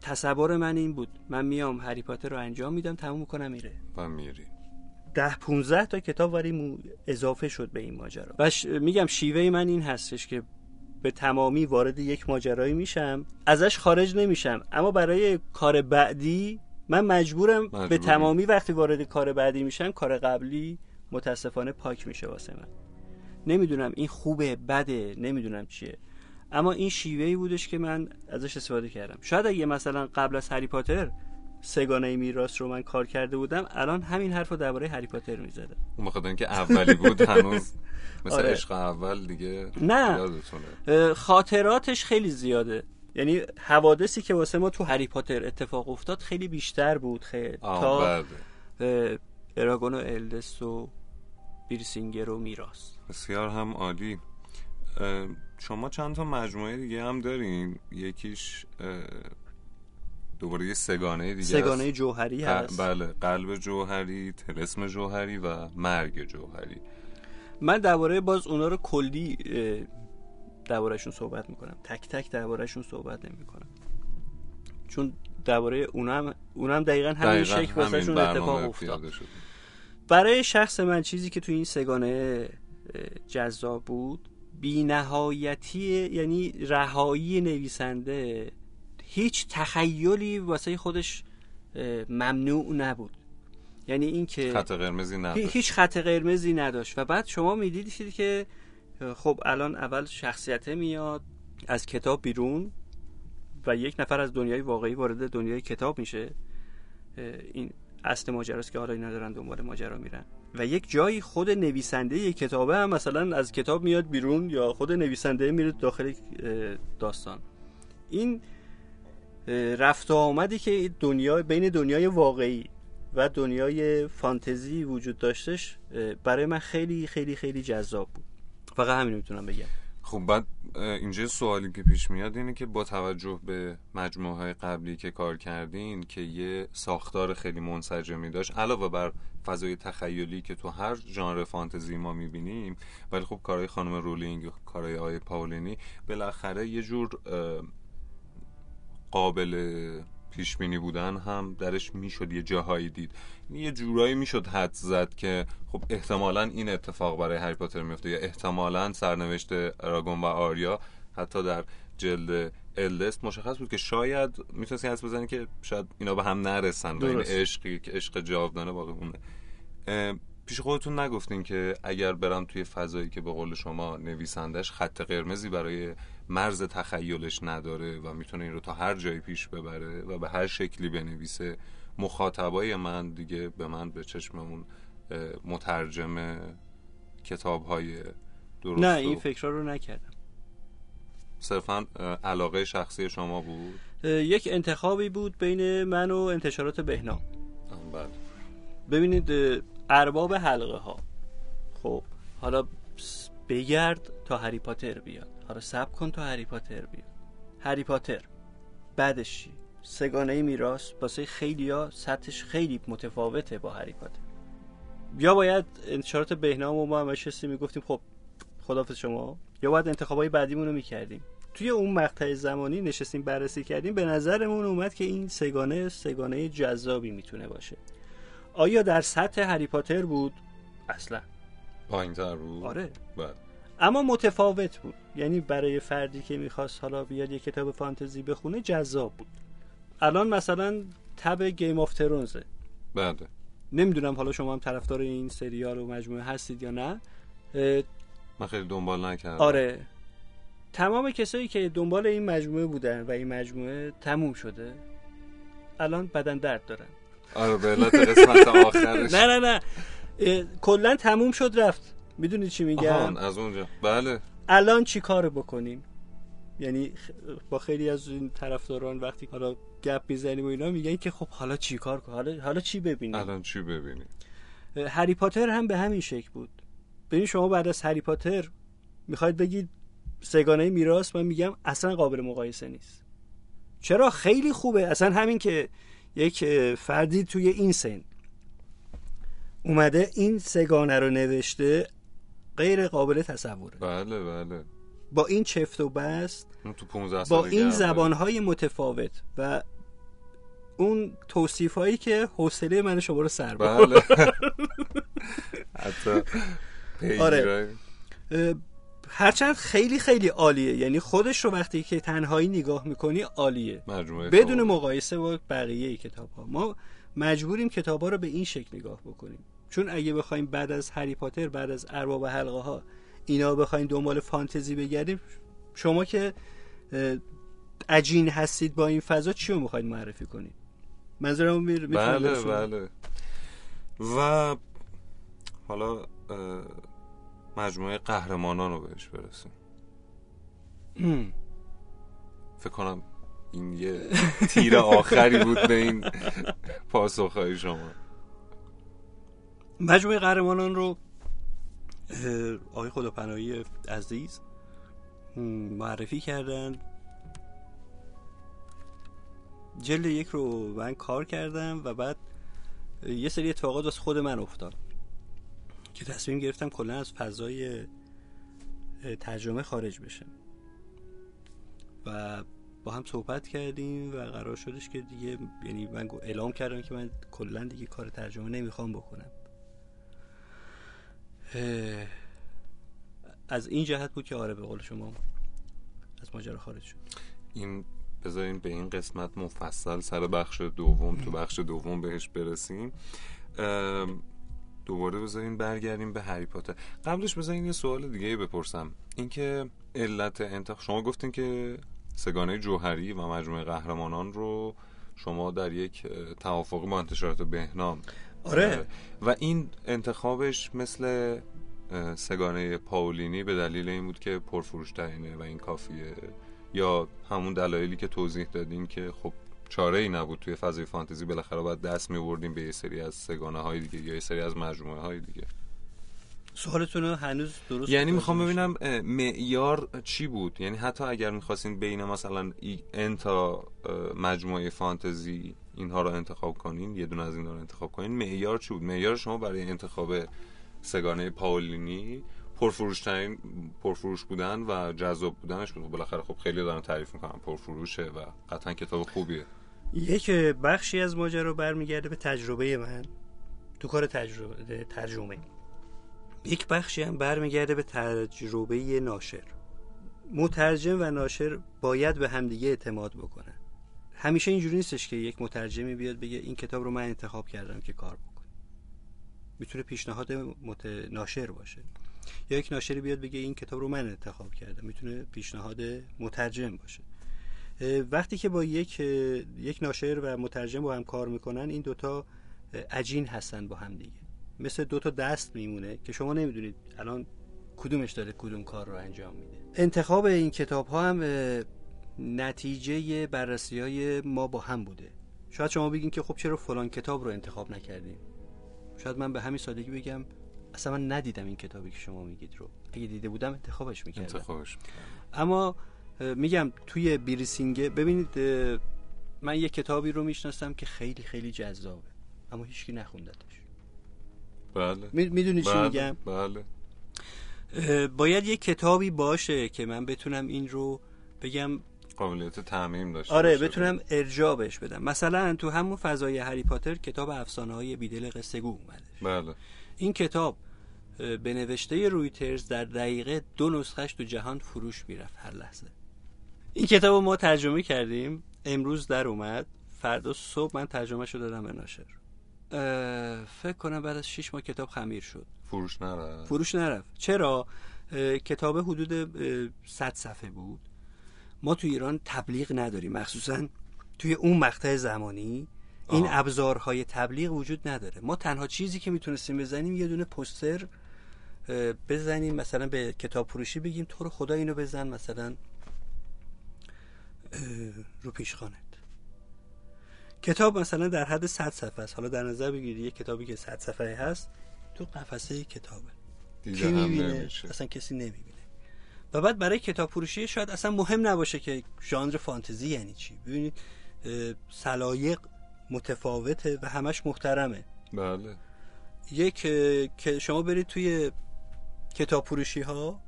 تصور من این بود. من میام هری پاتر رو انجام میدم تموم می‌کنم میره. و میری. ده 15 تا کتاب ولی اضافه شد به این ماجرا. و میگم شیوه من این هستش که به تمامی وارد یک ماجرایی میشم. ازش خارج نمیشم. اما برای کار بعدی من مجبورم به تمامی وقتی وارد کار بعدی میشم کار قبلی متاسفانه پاک میشه واسه من. نمی‌دونم این خوبه بده نمی‌دونم چیه. اما این شیوهی بودش که من ازش استفاده کردم. شاید اگه مثلا قبل از هری پاتر سگانه میراث رو من کار کرده بودم الان همین حرف رو درباره هری پاتر می‌زدم اون بخاطر اینکه اولی بود هنوز مثل آره. عشق اول دیگه نه. خاطراتش خیلی زیاده. یعنی حوادثی که واسه ما تو هری پاتر اتفاق افتاد خیلی بیشتر بود. خیلی. تا بله. اراگون و الدس و بیرسینگر و میراس بسیار هم عالی. شما چند تا مجموعه دیگه هم دارین؟ یکیش دوباره یه سگانه دیگه سگانه جوهری هست. بله قلب جوهری تلسم جوهری و مرگ جوهری. من درباره باز اونا رو کلی دربارهشون صحبت می‌کنم. تک تک دربارهشون صحبت نمی‌کنم. چون درباره اونم اونم دقیقا همین شکل واسهشون اتفاق افتاد. برای شخص من چیزی که تو این سگانه جذاب بود بینهایتی یعنی رهایی نویسنده هیچ تخیلی واسه خودش ممنوع نبود. یعنی اینکه خط قرمزی نداشت. هیچ خط قرمزی نداشت. و بعد شما می‌دیدید که خب الان اول شخصیته میاد از کتاب بیرون و یک نفر از دنیای واقعی وارد دنیای کتاب میشه. این اصل ماجراست که حالا اینا دارن دنبال ماجرا میرن. و یک جایی خود نویسنده یک کتابه هم مثلا از کتاب میاد بیرون یا خود نویسنده میره داخل داستان. این رفت و آمدی که دنیا بین دنیای واقعی و دنیای فانتزی وجود داشتش برای من خیلی خیلی خیلی جذاب بود. فقط همین می‌تونم بگم. خب بعد اینجا سوالی که پیش میاد اینه که با توجه به مجموعه های قبلی که کار کردین که یه ساختار خیلی منسجمی داشت علاوه بر فضای تخیلی که تو هر ژانر فانتزی ما می‌بینیم ولی خب کارهای خانم رولینگ کارهای آی پاولینی بالاخره یه جور قابل پیش بینی بودن هم درش می‌شد یه جاهایی دید. یه جورایی می‌شد حد زد که خب احتمالا این اتفاق برای هری پاتر میفته یا احتمالا سرنوشت راگون و آریا حتی در جلد الدست مشخص بود که شاید می‌تونستی حس بزنی که شاید اینا به هم نرسن و این عشقی که عشق جاودانه باقی مونه پیش خودتون نگفتین که اگر برم توی فضایی که به قول شما نویسندش خط قرمزی برای مرز تخیلش نداره و می‌تونه این رو تا هر جایی پیش ببره و به هر شکلی بنویسه مخاطبای من دیگه به من به چشممون مترجم کتاب های درست نه این فکرها رو نکردم. صرفا علاقه شخصی شما بود؟ یک انتخابی بود بین من و انتشارات بهنام. بله. ببینید ارباب حلقه ها خب حالا بگرد تا هری پاتر بیاد. حالا سب کن تا هری پاتر بیاد. هری پاتر بعدش سگانه میراث واسه خیلی ها سطحش خیلی متفاوته با هری پاتر. یا باید انتشارات بهنام و ما هم می‌گفتیم خب خدافظ شما. یا باید انتخابای بعدیمون رو می‌کردیم. توی اون مقطع زمانی نشستیم بررسی کردیم به نظرمون اومد که این سگانه سگانه جذابی می‌تونه باشه. آیا در سطح هری پاتر بود؟ اصلا. پایینتر بود؟ آره. بله. اما متفاوت بود. یعنی برای فردی که می‌خواست حالا بیاد یه کتاب فانتزی بخونه جذاب بود. الان مثلا تب گیم آف ترونزه بله. نمی‌دونم حالا شما هم طرفدار این سریال و مجموعه هستید یا نه. من خیلی دنبال نکردم. آره. تمام کسایی که دنبال این مجموعه بودن و این مجموعه تموم شده الان بدن درد دارن. آره به علت قسمت آخرش. نه نه نه. کلا تموم شد رفت. می‌دونی چی میگم؟ از اونجا. بله. الان چی کار بکنیم؟ یعنی با خیلی از این طرفداران وقتی حالا گپ می‌زنیم و اینا میگن که خب حالا چی کار کن حالا حالا چی ببینیم؟ الان چی ببینیم؟ هری پاتر هم به همین شکل بود. ببین شما بعد از هری پاتر می‌خواید بگید سگانه میراث من میگم اصلا قابل مقایسه نیست. چرا؟ خیلی خوبه. اصلا همین که یک فردی توی این سن اومده این سگانه رو نوشته غیر قابل تصوره. بله بله. با این چفت و بست تو 15 با این زبانهای متفاوت و اون توصیف هایی که حوصله من شما رو سر بله. آره. هرچند خیلی خیلی عالیه. یعنی خودش رو وقتی که تنهایی نگاه می‌کنی عالیه. بدون مقایسه با بقیه کتاب ها ما مجبوریم کتاب ها رو به این شکل نگاه بکنیم. چون اگه بخوایم بعد از هری پاتر بعد از ارباب حلقه ها اینا بخوایم دنبال فانتزی بگردیم شما که عجین هستید با این فضا چی رو می‌خواید معرفی کنید؟ منظورم بله بله. و حالا مجموعه قهرمانان رو بهش برسیم. فکر کنم این یه تیر آخری بود به این پاسخهای شما. مجموعه قهرمانان رو آقای خداپناهی عزیز معرفی کردن. جلد یک رو من کار کردم و بعد یه سری اتفاقات از خود من افتاد. که تصمیم گرفتم کلا از فضای ترجمه خارج بشم. و با هم صحبت کردیم و قرار شدش که دیگه یعنی من اعلام کردم که من کلا دیگه کار ترجمه نمی‌خوام بکنم. از این جهت بود که آره به قول شما از ماجرا خارج شد. این بذارین به این قسمت مفصل سر بخش دوم تو بخش دوم بهش برسیم. دوباره بذارین برگردیم به هری پاتر. قبلش بذارین یه سوال دیگه بپرسم. اینکه علت انتخاب شما گفتین که سگانه جوهری و مجموعه قهرمانان رو شما در یک توافقی با انتشارات بهنام آره. و این انتخابش مثل سگانه پاولینی به دلیل این بود که پرفروش ترینه و این کافیه یا همون دلایلی که توضیح دادیم که خب چاره ای نبود توی فضای فانتزی بالاخره باید دست میوردیم به یه سری از سگانه های دیگه یا یه سری از مجموعه های دیگه. سوالتون هنوز درست یعنی می‌خوام ببینم معیار چی بود؟ یعنی حتی اگر می‌خواستین بین مثلا این تا مجموعه فانتزی اینها رو انتخاب کنین یه دونه از اینها رو انتخاب کنین معیار چی بود؟ معیار شما برای انتخاب سگانه پاولینی پرفروشترین پرفروش بودن و جذاب بودنش بود. بالاخره خب خیلی دارن تعریف می‌کنن پرفروشه و قطعا کتاب خوبیه. یک بخشی از ماجرا برمیگرده به تجربه من. تو کار تجربه ترجمه. یک بخشی هم برمیگرده به تجربه ناشر. مترجم و ناشر باید به همدیگه اعتماد بکنن. همیشه اینجوری نیستش که یک مترجمی بیاد بگه این کتاب رو من انتخاب کردم که کار بکن می‌تونه پیشنهاد مت... ناشر باشه. یا یک ناشری بیاد بگه این کتاب رو من انتخاب کردم. می‌تونه پیشنهاد مترجم باشه. وقتی که با یک یک ناشر و مترجم با هم کار می‌کنن این دوتا عجین هستن با هم دیگه. مثل دوتا دست میمونه که شما نمی‌دونید الان کدومش داره کدوم کار رو انجام میده. انتخاب این کتاب ها هم نتیجه بررسی های ما با هم بوده. شاید شما بگین که خب چرا فلان کتاب رو انتخاب نکردیم شاید من به همین سادگی بگم اصلا من ندیدم این کتابی که شما میگید رو. اگه دیده بودم انتخابش می‌کردم. انتخابش اما میگم توی بیریسینگه ببینید من یه کتابی رو می‌شناسم که خیلی خیلی جذابه اما هیچکی نخوندتش. بله. می‌دونی چی بله. میگم؟ بله. باید یه کتابی باشه که من بتونم این رو بگم. قابلیت تعمیم داشته آره باشه. بتونم ارجا بهش بدم. مثلا تو همون فضای هری پاتر کتاب افسانه های بیدل قصه گو اومده بله. این کتاب به نوشته رویترز در دقیقه دو نسخش تو جهان فروش می‌رفت هر لحظه. این کتاب رو ما ترجمه کردیم. امروز در اومد. فردا صبح من ترجمه شو دادم به ناشر. فکر کنم بعد از 6 ماه کتاب خمیر شد. فروش نره فروش نرفت. چرا؟ کتاب حدود 100 صفحه بود. ما تو ایران تبلیغ نداریم. مخصوصا توی اون مقطع زمانی این آه. ابزارهای تبلیغ وجود نداره. ما تنها چیزی که می‌تونستیم بزنیم یه دونه پوستر بزنیم مثلا به کتاب فروشی بگیم تو رو خدا اینو بزن مثلا رو پیشخانت. کتاب مثلا در حد 100 صفحه است. حالا در نظر بگیرید یه کتابی که 100 صفحه هست تو قفسه کتابه. کی می‌بینه؟ نمیشه. اصلا کسی نمی‌بینه. و بعد برای کتاب فروشی شاید اصلا مهم نباشه که ژانر فانتزی یعنی چی. ببینید سلایق متفاوته و همش محترمه. بله. یک که شما برید توی کتاب فروشی ها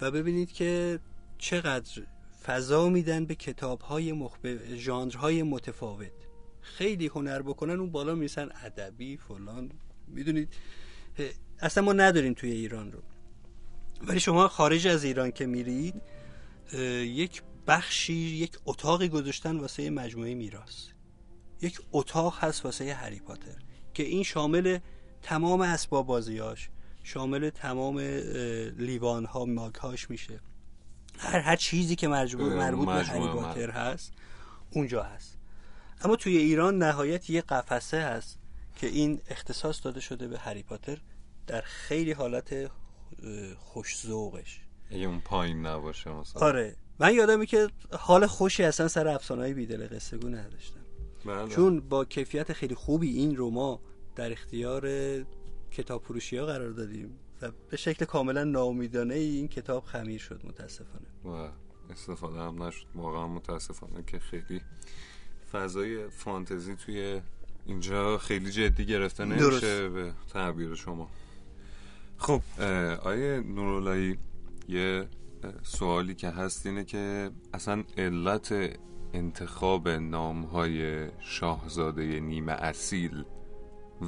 و ببینید که چقدر فضا میدن به کتاب های مخب... ژانرهای متفاوت. خیلی هنر بکنن اون بالا می‌رسن ادبی فلان. می‌دونید؟ اصلا ما نداریم توی ایران رو. ولی شما خارج از ایران که میرید یک بخشی یک اتاقی گذاشتن واسه مجموعه میراث. یک اتاق هست واسه هری پاتر که این شامل تمام اسباب بازیاش شامل تمام لیوان ها میشه. هر هر چیزی که مربوط اه، مربوط به هری پاتر هست اونجا هست. اما توی ایران نهایت یه قفسه هست که این اختصاص داده شده به هری پاتر در خیلی حالت خوش ذوقش. اگه اون پایین نباشه مثلا. آره. من یادمه که حال خوشی اصلا سر افسانه‌های بیدل قصه گو نداشتم. بله. چون با کیفیت خیلی خوبی این رو ما در اختیار کتاب فروشی ها قرار دادیم. و به شکل کاملا ناامیدانه این کتاب خمیر شد متاسفانه. و استفاده هم نشد. واقعا متاسفانه که خیلی فضای فانتزی توی اینجا خیلی جدی گرفته نمیشه. به تعبیر شما. خب آیه نورالایی یه سوالی که هست اینه که اصلا علت انتخاب نامهای شاهزاده نیمه اصیل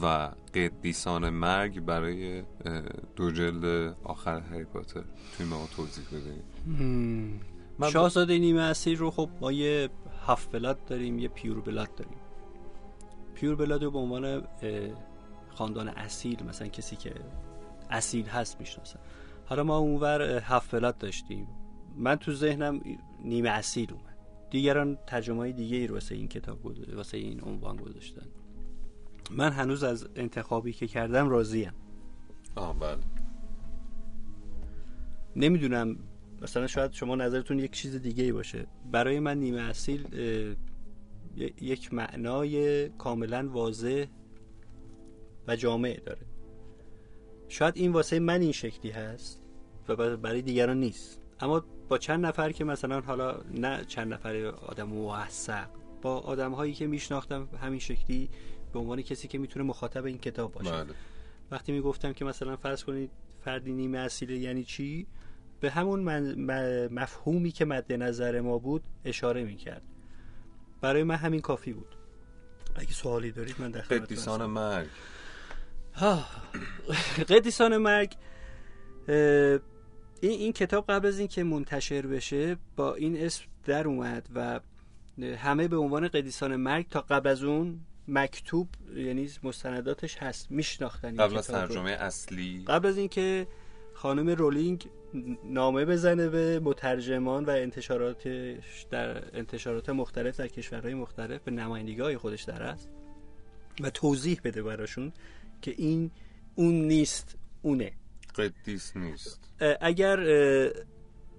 و قدیسان مرگ برای دو جلد آخر هری پاتر. توی ما توضیح بدهیم شاهزاده نیمه اصیل رو خب ما یه هفت بلاد داریم یه پیور بلاد داریم. پیور بلاد رو به عنوان خاندان اصیل مثلا کسی که اصیل هست می‌شناسن حالا ما اونور هفت بلاد داشتیم. من تو ذهنم نیمه اصیل اومد. دیگران ترجمه های دیگه ای رو واسه این کتاب بود واسه این عنوان گذاشتن. من هنوز از انتخابی که کردم راضیم آه بله. نمی‌دونم مثلا شاید شما نظرتون یک چیز دیگه ای باشه. برای من نیمه اصیل یک معنای کاملا واضح و جامع داره. شاید این واسه من این شکلی هست و برای دیگران نیست. اما با چند نفر که مثلا حالا نه چند نفر آدم موثق با آدم هایی که میشناختم همین شکلی به عنوان کسی که می‌تونه مخاطب این کتاب باشه. بله. وقتی می‌گفتم که مثلا فرض کنید فردی نیمه اصیله یعنی چی؟ به همون مفهومی که مد نظر ما بود اشاره می‌کرد. برای من همین کافی بود. اگه سوالی دارید من در قدیسان مرگ. قدیسان مرگ این این کتاب قبل از اینکه منتشر بشه با این اسم در اومد و همه به عنوان قدیسان مرگ تا قبل از اون مکتوب یعنی مستنداتش هست میشناختن قبل از ترجمه اصلی. قبل از اینکه خانم رولینگ نامه بزنه به مترجمان و انتشاراتش در انتشارات مختلف در کشورهای مختلف به نمایندگی خودش در است و توضیح بده براشون که این اون نیست اونه. قدیس نیست. اگر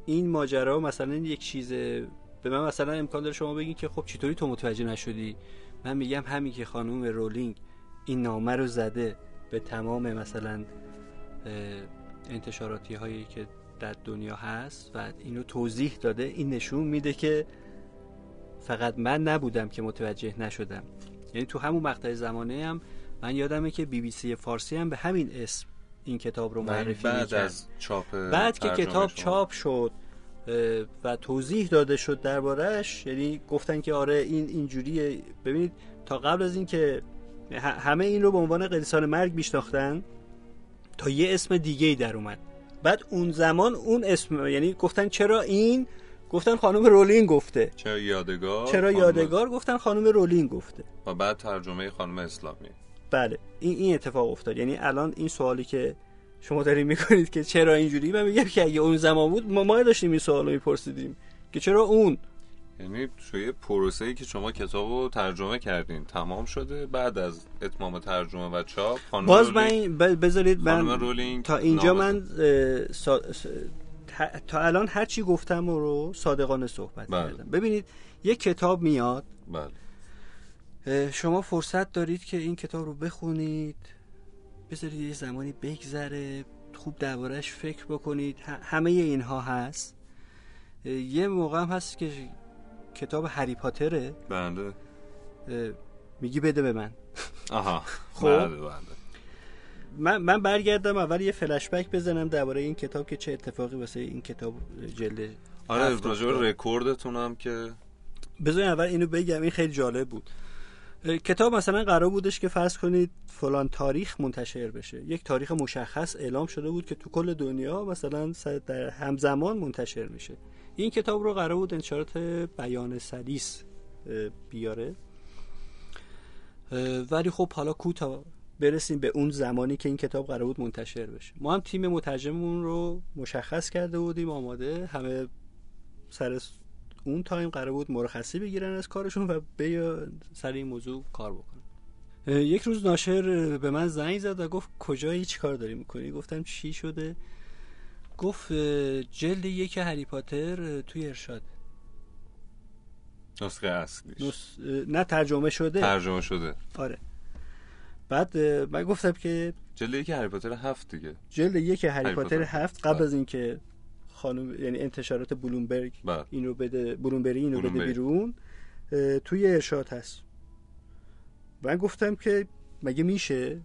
این ماجرا مثلا یک چیز به من مثلا امکان داره شما بگین که خب چطوری تو متوجه نشدی من میگم همین که خانم رولینگ این نامه رو زده به تمام مثلا انتشاراتی هایی که در دنیا هست و اینو توضیح داده این نشون میده که فقط من نبودم که متوجه نشدم. یعنی تو همون مقطع زمانه هم من یادمه که بی بی سی فارسی هم به همین اسم این کتاب رو معرفی بعد از چاپ بعد که کتاب چاپ شد و توضیح داده شد دربارهش یعنی گفتن که آره این اینجوریه. ببینید تا قبل از این که همه این رو به عنوان قدیسان مرگ میشناختن تا یه اسم دیگه ای در اومد. بعد اون زمان اون اسم یعنی گفتن چرا این؟ گفتن خانم رولینگ گفته. چرا یادگار چرا یادگار؟ گفتن خانم رولینگ گفته. و بعد ترجمه خانم اسلامی. بله این این اتفاق افتاد. یعنی الان این سوالی که شما دارین می‌کنید که چرا اینجوری؟ من میگم که اگه اون زمان بود ما ما داشتیم این سوالو میپرسیدیم که چرا اون؟ یعنی توی پروسه ای که شما کتاب رو ترجمه کردین تمام شده بعد از اتمام ترجمه و چاپ؟ باز من بذارید من تا اینجا من سا... تا الان هر چی گفتم رو صادقانه صحبت بله. کردم. ببینید یک کتاب میاد. بله. شما فرصت دارید که این کتاب رو بخونید. بذارید یه زمانی بگذره خوب دربارهش فکر بکنید. همه اینها هست. یه موقع هم هست که کتاب هری پاتره. بله. میگی بده به من. آها. خب؟ بله بله. من من برگردم اول یه فلش بک بزنم درباره این کتاب که چه اتفاقی واسه این کتاب جلد آره راجع رکوردتونم که بذارین اول اینو بگم این خیلی جالب بود. کتاب مثلا قرار بودش که فرض کنید فلان تاریخ منتشر بشه. یک تاریخ مشخص اعلام شده بود که تو کل دنیا مثلا در همزمان منتشر میشه. این کتاب رو قرار بود انتشارات بیان سلیس بیاره. ولی خب حالا کوتا برسیم به اون زمانی که این کتاب قرار بود منتشر بشه. ما هم تیم مترجممون رو مشخص کرده بودیم آماده همه سر اون تایم قرار بود مرخصی بگیرن از کارشون و به سر این موضوع کار بکنن. یک روز ناشر به من زنگ زد و گفت کجایی چی کار داری می‌کنی؟ گفتم چی شده؟ گفت جلد یک هری پاتر توی ارشاد. نسخه اصلی نس... نه ترجمه شده. ترجمه شده. آره. بعد من گفتم که جلد یک هری پاتر هفت دیگه. جلد یک هری پاتر هفت قبل از اینکه خانم یعنی انتشارات بلومبرگ بله. این رو بده بلومبری این رو بده بیرون توی ارشاد هست. من گفتم که مگه میشه؟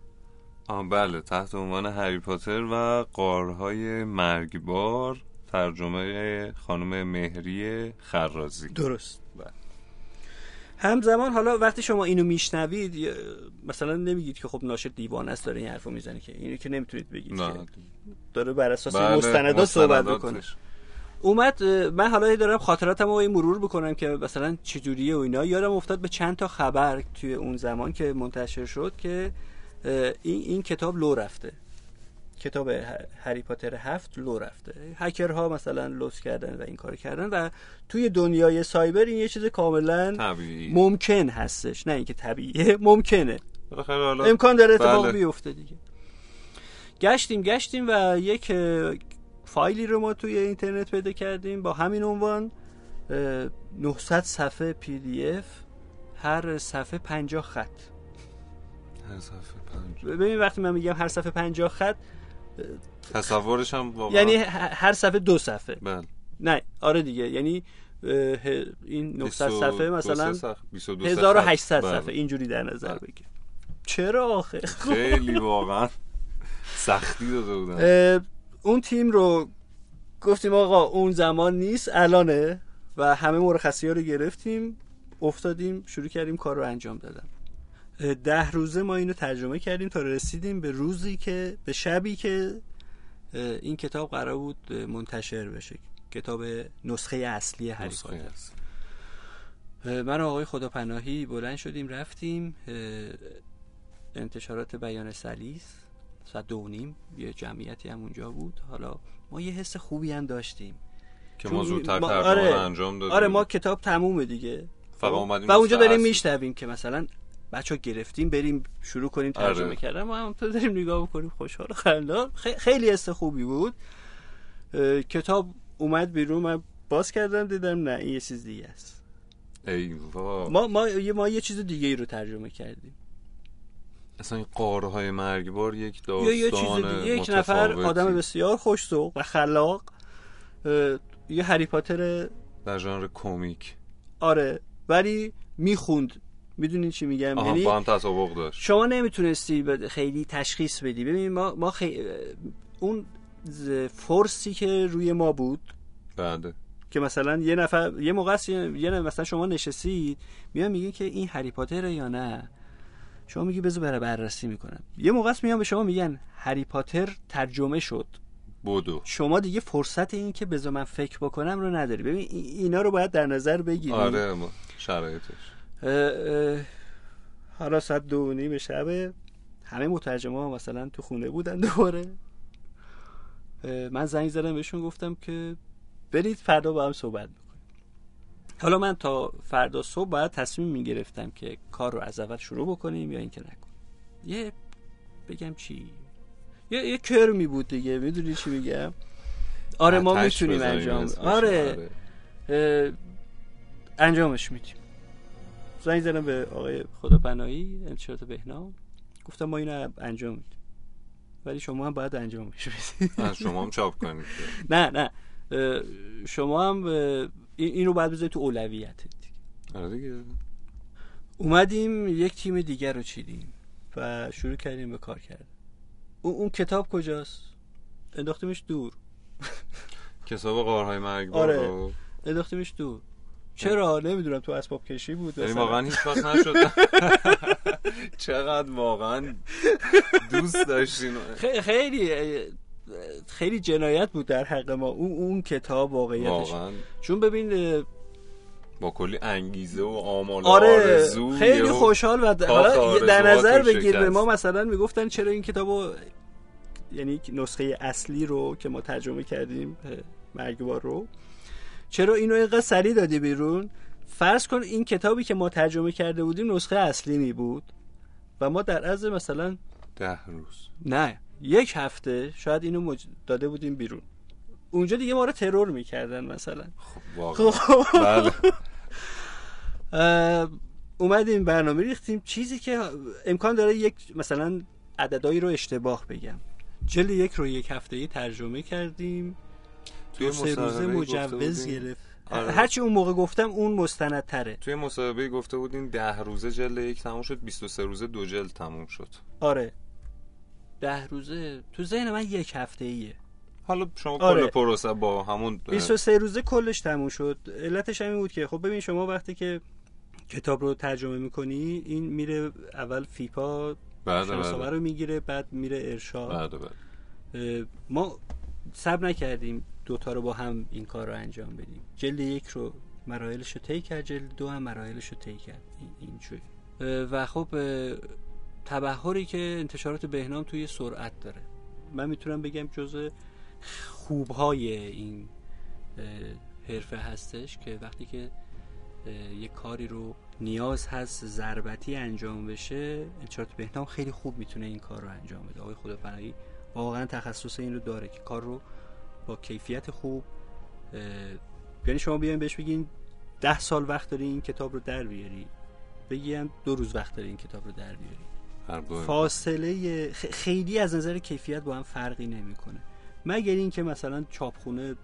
آه بله تحت عنوان هری پاتر و قارهای مرگبار ترجمه خانم مهری خرازی. درست. بله. همزمان حالا وقتی شما اینو میشنوید مثلا نمیگید که خب ناشر دیوانه است داره این حرفو می‌زنه که اینو که نمی‌تونید بگید نه. که داره بر اساس بله، مستندات صحبت. بکنه اومد من حالا دارم خاطراتم رو مرور بکنم که مثلا چجوریه و اینا یادم افتاد به چند تا خبر توی اون زمان که منتشر شد که این, این کتاب لو رفته کتاب هری پاتر هفت لو رفته. هکرها مثلا لوس کردن و این کار کردن و توی دنیای سایبر این یه چیز کاملا طبیعی. ممکن هستش. نه اینکه طبیعیه ممکنه. امکان داره اتفاق بله. بیفته دیگه. گشتیم گشتیم و یک فایلی رو ما توی اینترنت پیدا کردیم با همین عنوان اه، 900 صفحه PDF هر صفحه 50 خط. هر صفحه پنج. ببین وقتی من میگم هر صفحه 50 خط تصورش هم واقعا یعنی هر صفحه دو صفحه. بله. نه آره دیگه. یعنی این 900 صفحه 22 مثلا صفحه، 22 1800 بله. صفحه. اینجوری در نظر بله. بگیر. چرا آخه؟ خیلی واقعا سختی داده بودن. اون تیم رو گفتیم آقا اون زمان نیست الانه. و همه مرخصی ها رو گرفتیم افتادیم شروع کردیم کار رو انجام دادم اه، ده روزه ما اینو ترجمه کردیم تا رسیدیم به روزی که به شبی که این کتاب قرار بود منتشر بشه. کتاب نسخه اصلی هری پاتر. من و آقای خداپناهی بلند شدیم رفتیم انتشارات بیان سلیس ساعت دو نیم. یه جمعیتی هم اونجا بود. حالا ما یه حس خوبی هم داشتیم. که ما زودتر ما- ترجمه آره، انجام دادیم. آره ما کتاب تمومه دیگه. فقط خب؟ و اونجا داریم. میشنویم که مثلا بچه گرفتیم بریم شروع کنیم ترجمه آره. کردن. ما هم تو داریم نگاه بکنیم خوشحال و خندان خیلی حس خوبی بود. کتاب اومد بیرون. من باز کردم دیدم نه این یه چیز دیگه است. ای وا. ما ما یه ما یه چیز دیگه ای رو ترجمه کردیم. اصلا این قاره های مرگبار یک یا یه چیز داستان دیگه یک نفر. آدم بسیار خوش‌ذوق و خلاق. یه هری پاتر در ژانر کمیک. آره ولی می‌خوند می‌دونین چی میگم؟ یعنی با هم تطابق داشت. شما نمی‌تونستی خیلی تشخیص بدی. ببین ما ما خی... اون فرسی که روی ما بود بعد که مثلا یه نفر یه موقع است یه نه- مثلا شما نشستید میان میگین که این هری پاتره یا نه؟ شما میگی بذار برای بررسی می‌کنم. یه موقع است میان به شما میگن هری پاتر ترجمه شد. بودو شما دیگه فرصت این که بذار من فکر بکنم رو نداری. ببین ای- اینا رو باید در نظر بگیری. آره ما- شرایطش. حالا ساعت دو نیم شبه. همه مترجمه ها مثلا تو خونه بودن دوباره. من زنگ زدم بهشون گفتم که برید فردا با هم صحبت می‌کنیم حالا من تا فردا صبح باید تصمیم می‌گرفتم که کار رو از اول شروع بکنیم یا اینکه نکنیم. یه بگم چی؟ یه یه کرمی بود دیگه می‌دونی چی میگم؟ آره ما می‌تونیم انجام. آره. اه، انجامش میدیم. زنگ زدم به آقای خداپناهی انتشارات بهنام؟ گفتم ما اینو انجام میدیم. ولی شما هم باید انجامش بدید شما هم چاپ کنید. نه نه. شما هم این اینو باید بذارید تو اولویتت دیگه. آره دیگه. اومدیم یک تیم دیگر رو چیدیم و شروع کردیم به کار کردن. اون, اون کتاب کجاست؟ انداختیمش دور. کتاب قارهای مرگبار آره. رو انداختیمش دور. چرا؟ نمی‌دونم تو اسباب کشی بود یعنی. واقعا هیچ وقت نشد. چقدر واقعا دوست داشتین خیلی خیلی جنایت بود در حق ما. اون اون کتاب واقعیتش. چون ببین با کلی انگیزه و آمال و آره آرزو خیلی خوشحال و حالا در نظر بگیر به. ما مثلا می‌گفتن چرا این کتابو یعنی نسخه اصلی رو که ما ترجمه کردیم مرگبار رو چرا اینو اینقدر سریع دادی بیرون؟ فرض کن این کتابی که ما ترجمه کرده بودیم نسخه اصلی می بود و ما در عرض مثلا ده روز. نه یک هفته شاید اینو مج... داده بودیم بیرون. اونجا دیگه ما رو ترور می‌کردن مثلا. خب واقعا. خب بله اومدیم برنامه ریختیم. چیزی که امکان داره یک مثلا عددهایی رو اشتباه بگم. جلد یک رو یک هفته ترجمه کردیم. توی سه روزه مجوز گرفت. آره. هرچی اون موقع گفتم اون مستندتره. توی مصاحبه گفته بودین ده روزه جلد یک تموم شد 23 روزه دو جلد تموم شد. آره. ده روزه تو ذهن من یک هفته ایه حالا شما آره. کل پروسه با همون 23 روزه کلش تموم شد. علتش همین بود که خب ببین شما وقتی که کتاب رو ترجمه می‌کنی این میره اول فیپا بله شناسنامه بله. رو می‌گیره بعد میره ارشاد. بله بله. ما سب نکردیم. دوتا رو با هم این کار رو انجام بدیم. جلد یک رو مراحلش رو طی کرد جلد دو هم مراحلش رو طی کرد. این, این شد. اه، و خب تبهری که انتشارات بهنام توی سرعت داره. من می‌تونم بگم جزء خوبهای این حرفه هستش که وقتی که یه کاری رو نیاز هست ضربتی انجام بشه انتشارات بهنام خیلی خوب می‌تونه این کار رو انجام بده. آقای خدا پناهی واقعا تخصص این رو داره که کار رو با کیفیت خوب یعنی شما بیاین بهش بگین ده سال وقت داری این کتاب رو در بیاری بگیم دو روز وقت داری این کتاب رو در بیاری. فاصله خیلی از نظر کیفیت با هم فرقی نمی‌کنه. مگر اینکه مثلا چاپخونه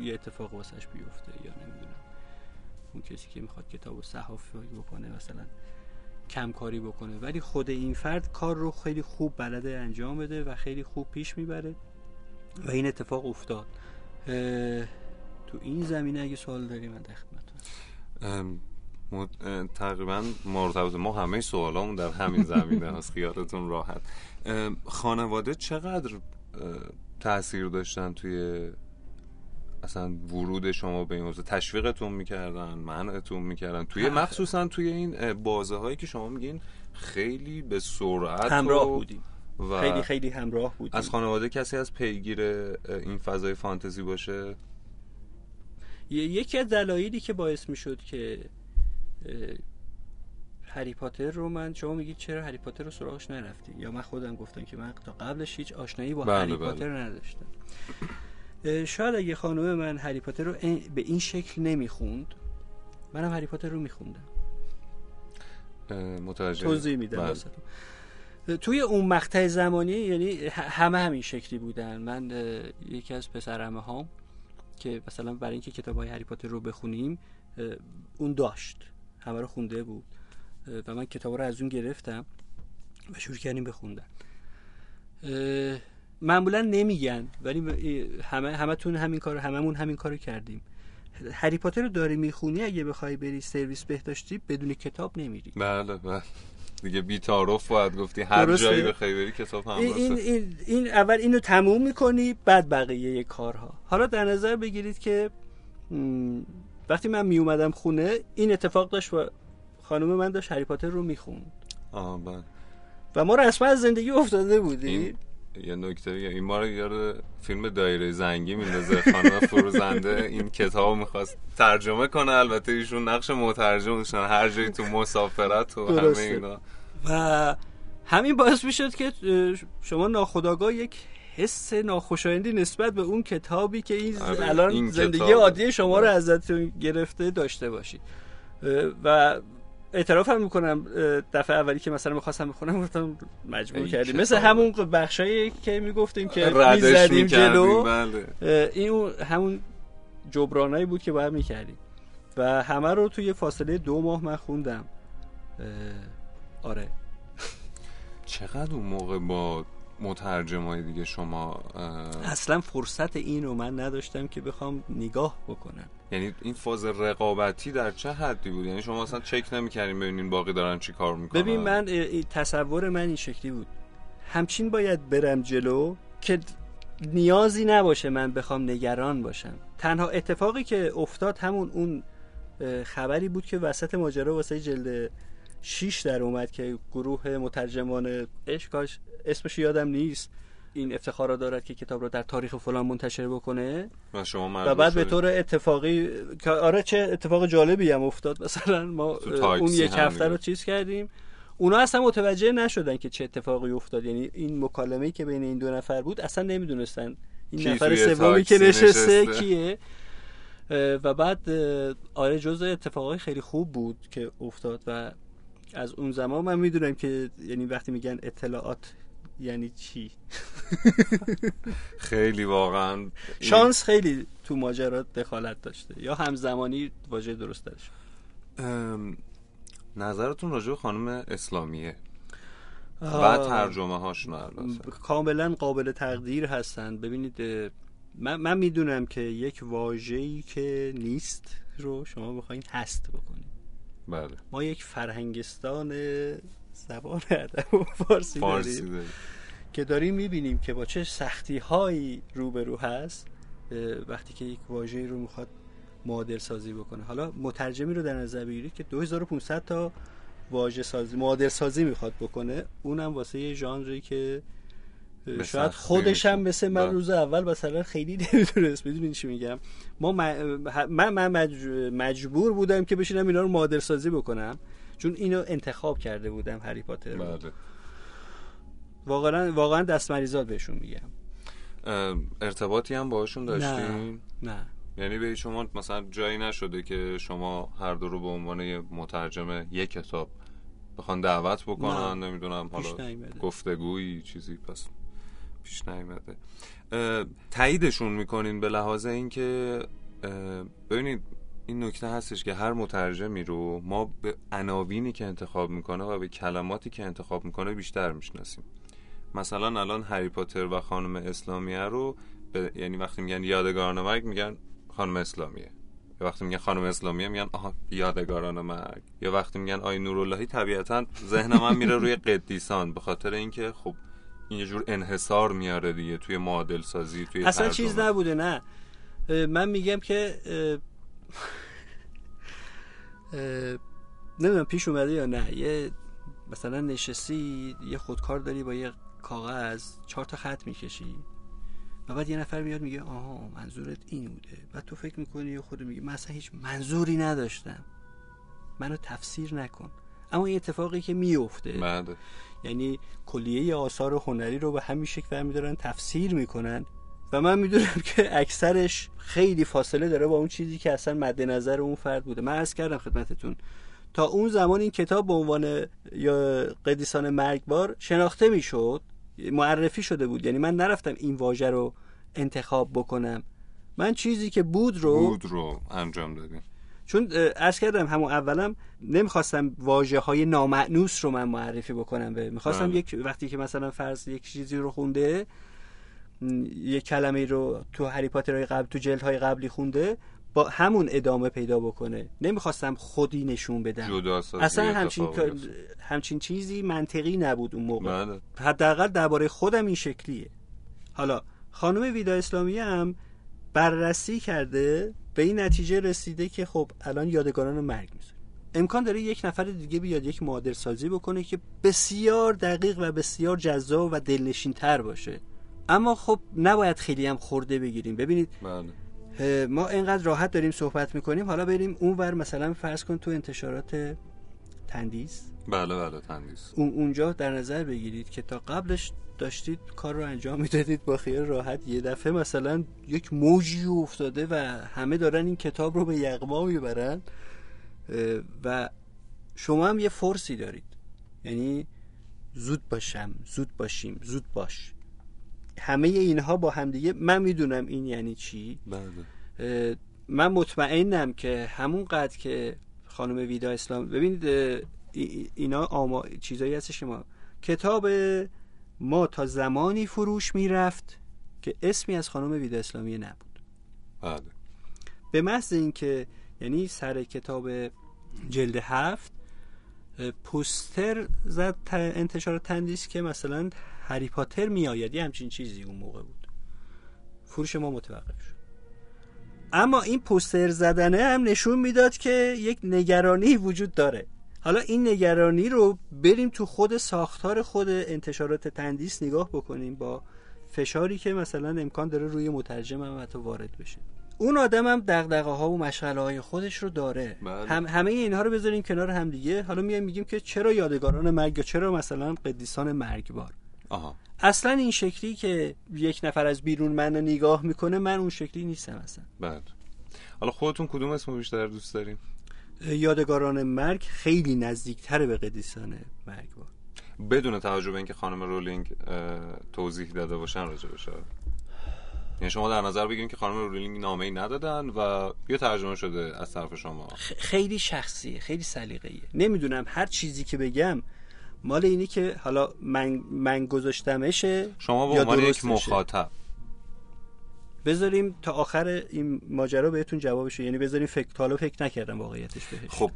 یه اتفاق واسش بیفته یا نمی‌دونم. اون کسی که می‌خواد کتاب و صحافی بکنه مثلا کم کاری بکنه. ولی خود این فرد کار رو خیلی خوب بلده انجام بده و خیلی خوب پیش می‌بره. و این اتفاق افتاد. تو این زمینه اگه سوال داری من در مد- اه، تقریبا مرتبط ما همه سوالامون در همین زمینه هست. خیالتون راحت. خانواده چقدر تاثیر داشتن توی اصلا ورود شما به این موضوع تشویقتون می‌کردن منعتون می‌کردن؟ توی مخصوصا توی این بازه هایی که شما میگین خیلی به سرعت همراه و- بودیم. و خیلی خیلی همراه بودیم. از خانواده کسی از پیگیر این فضای فانتزی باشه؟ یکی از دلایلی که باعث می‌شد که اه، هری پاتر رو من شما میگید چرا هری پاتر رو سراغش نرفتی؟ یا من خودم گفتم که من تا قبلش هیچ آشنایی با بله، هری بله. پاتر نداشتم. شاید اگه خانم من هری پاتر رو به این شکل نمی‌خوند منم هری پاتر رو میخوندم. متوجه توضیح میدم بله. توی اون مقطع زمانی یعنی همه همین شکلی بودن. من یکی از پسرمه هام که مثلا برای اینکه کتاب های هری پاتر رو بخونیم اون داشت. همه رو خونده بود. و من کتاب رو از اون گرفتم و شروع کردیم بخوندن معمولا نمیگن ولی همه همتون همین کار هممون همین کارو کردیم. هری پاتر رو داری می‌خونی؟ اگه بخوای بری سرویس بهداشتی بدون کتاب نمیری. بله بله. دیگه بی تعارف باید گفتی هر درسته. جایی بخوای بری کتاب هم این, این. این, این اول اینو تموم می‌کنی بعد بقیه کارها حالا در نظر بگیرید که وقتی من میومدم خونه این اتفاق داشت و خانم من داشت هری پاتر رو می‌خوند آه بله و ما رسما از زندگی افتاده بودیم یه نکته بگم. این ما رو یاد فیلم دایره زنگی میندازه خانم فروزنده. این کتاب می‌خواست ترجمه کنه البته ایشون نقش مترجم داشتن. هر جایی تو مسافرت و همه. اینا. و همین باعث می‌شد که شما ناخداگاه یک حس ناخوشایندی نسبت به اون کتابی که این آره، الان این زندگی کتاب. عادی شما رو ازتون گرفته داشته باشید. و اعتراف هم می‌کنم دفعه اولی که مثلا می‌خواستم بخونم گفتم مجبور کردیم. مثل همون بخشایی که می‌گفتیم که می‌زدیم جلو. بله. این همون جبرانایی بود که باید می‌کردیم. و همه رو توی فاصله دو ماه من خوندم. آره. چقدر اون موقع با مترجمای دیگه شما اصلا فرصت این رو من نداشتم که بخوام نگاه بکنم. یعنی این فاز رقابتی در چه حدی بود؟ یعنی شما اصلا چک نمی‌کردین ببینین باقی دارن چی کار می‌کنن. ببین من تصور من این شکلی بود. همچین باید برم جلو که نیازی نباشه من بخوام نگران باشم. تنها اتفاقی که افتاد همون اون خبری بود که وسط ماجرا واسه جلد شیش در اومد که گروه مترجمان عشق کاش اسمش یادم نیست. این افتخار را دارد که کتاب رو در تاریخ فلان منتشر بکنه و شما و بعد به. طور اتفاقی آره چه اتفاق جالبی هم افتاد مثلا ما اون یک هفته. رو چیز کردیم اونا اصلا متوجه نشدن که چه اتفاقی افتاد یعنی این مکالمه که بین این دو نفر بود اصلا نمی‌دونستن این نفر سومی که نشسته نشسته. کیه و بعد آره جزء اتفاقای خیلی خوب بود که افتاد و از اون زمان من می‌دونم که یعنی وقتی میگن اطلاعات یعنی چی؟ خیلی واقعا این- شانس خیلی تو ماجرا دخالت داشته. یا همزمانی واژه درست ام، نظرتون راجع به خانم اسلامیه. و. ترجمه هاشون البته کاملا قابل تقدیر هستن. ببینید من, من می‌دونم که یک واژه‌ای که نیست رو شما بخواین هست بکنید. بله. ما یک فرهنگستان زبان ادب و فارسی, فارسی داریم داریم. که داریم می‌بینیم که با چه سختی هایی روبرو هست وقتی که یک واژه رو می‌خواد معادل سازی بکنه حالا مترجمی رو در نظر بگیرید که 2500 تا واژه سازی معادل سازی می‌خواد بکنه اونم واسه یه ژانری که شاید خودش هم. مثل من بله. روز اول مثلا خیلی نمی‌دونست می‌دونین چی میگم ما من من مج- مجبور بودم که بشینم اینا رو معادل سازی بکنم چون اینو انتخاب کرده بودم هری پاتر رو. بله واقعا واقعا دست مریضات بهشون میگم ارتباطی هم باشون داشتین نه یعنی به شما مثلا جایی نشده که شما هر دو رو به عنوان مترجم یک کتاب بخوان دعوت بکنن نه. نمی‌دونم حالا. گفتگویی چیزی پس پیش نیومده تاییدشون می‌کنین به لحاظ اینکه ببینید این نکته هستش که هر مترجمی رو ما به عناوینی که انتخاب می‌کنه و به کلماتی که انتخاب می‌کنه بیشتر می‌شناسیم. مثلا الان هری پاتر و خانم اسلامیه رو به- یعنی وقتی میگن یادگاران مرگ میگن خانم اسلامیه. یا وقتی میگن خانم اسلامیه میگن آها یادگاران مرگ یا وقتی میگن آی نوراللهی طبیعتا ذهن من میره روی قدیسان به خاطر اینکه خب این یه جور انحصار میاره دیگه توی معادل سازی توی اصلا ترجمه. چیز نبوده نه. من میگم که نمی‌دونم پیش اومده یا نه. یه مثلا نشستی یه خودکار داری با یه کاغذ چهار تا خط می‌کشی. و بعد یه نفر میاد میگه آها منظورت این بوده. بعد تو فکر می‌کنی و خود میگی من اصلا هیچ منظوری نداشتم. منو تفسیر نکن. اما این اتفاقی که میفته بله. یعنی کلیه آثار هنری رو به همین شکل برمی دارن تفسیر می‌کنن. و من می‌دونم که اکثرش خیلی فاصله داره با اون چیزی که اصلا مد نظر اون فرد بوده. من عرض کردم خدمتتون تا اون زمان این کتاب به عنوان یا قدیسان مرگبار شناخته می‌شد معرفی شده بود. یعنی من نرفتم این واژه رو انتخاب بکنم. من چیزی که بود رو بود رو انجام دادیم. چون عرض کردم همون اولم نمی‌خواستم واجه های نامعنوس رو من معرفی بکنم. به می‌خواستم بله. یک وقتی که مثلا فرض یک چیزی رو خونده یک کلمه رو تو هری پاتر قبل تو جلد های قبلی خونده با همون ادامه پیدا بکنه. نمی‌خواستم خودی نشون بدم. جدا اصلا همچین. همچین چیزی منطقی نبود اون موقع. بله. حداقل درباره خودم این شکلیه. حالا خانم ویدا اسلامی هم بررسی کرده به این نتیجه رسیده که خب الان یادگاران مرگ می‌ذاره. امکان داره یک نفر دیگه بیاد یک معادل سازی بکنه که بسیار دقیق و بسیار جذاب و دلنشین تر باشه. اما خب نباید خیلی هم خورده بگیریم. ببینید بله. ما اینقدر راحت داریم صحبت می‌کنیم. حالا بریم اونور مثلا فرض کن تو انتشارات تندیس. بله بله تندیس. اون اونجا در نظر بگیرید که تا قبلش داشتید کار رو انجام می‌دادید با خیال راحت. یه دفعه مثلا یک موجی افتاده و همه دارن این کتاب رو به یغما می‌برن. و شما هم یه فرسی دارید. یعنی زود باشم زود باشیم زود باش. همه اینها با همدیگه من می‌دونم این یعنی چی. بله. من مطمئنم که همون قدر که خانم ویدا اسلام ببینید اینا آما... چیزایی هستش که ما کتاب ما تا زمانی فروش می‌رفت که اسمی از خانم ویدا اسلامی نبود. بله. به محض اینکه یعنی سر کتاب جلد هفت پوستر زد انتشار تندیس که مثلا هری پاتر میآید. یه همچین چیزی اون موقع بود. فروش ما متوقف شد. اما این پوستر زدنه هم نشون می‌داد که یک نگرانی وجود داره. حالا این نگرانی رو بریم تو خود ساختار خود انتشارات تندیس نگاه بکنیم با فشاری که مثلا امکان داره روی مترجم هم حتی وارد بشه. اون آدم هم دغدغه ها و مشغله های خودش رو داره. بله. هم همه اینها رو بذاریم کنار هم دیگه. حالا میایم میگیم که چرا یادگاران مرگ یا چرا مثلا قدیسان مرگبار؟ آها. اصلا این شکلی که یک نفر از بیرون من رو نگاه می‌کنه من اون شکلی نیستم اصلا. بله. حالا خودتون کدوم اسمو بیشتر دوست دارین؟ یادگاران مرگ خیلی نزدیکتره به قدیسان مرگبار بدون توجه به اینکه خانم رولینگ توضیح داده باشن راجع بشه یعنی شما در نظر بگیرین که خانم رولینگ نامه ای ندادن و یه ترجمه شده از طرف شما؟ خیلی شخصیه خیلی سلیقه‌ایه. نمی‌دونم هر چیزی که بگم مال اینی که حالا من من گذاشتمشه شما به عنوان یک. مخاطب. بذاریم تا آخر این ماجرا بهتون جوابش یعنی بذاریم فکر حالا فکر نکردم واقعیتش بهش. خب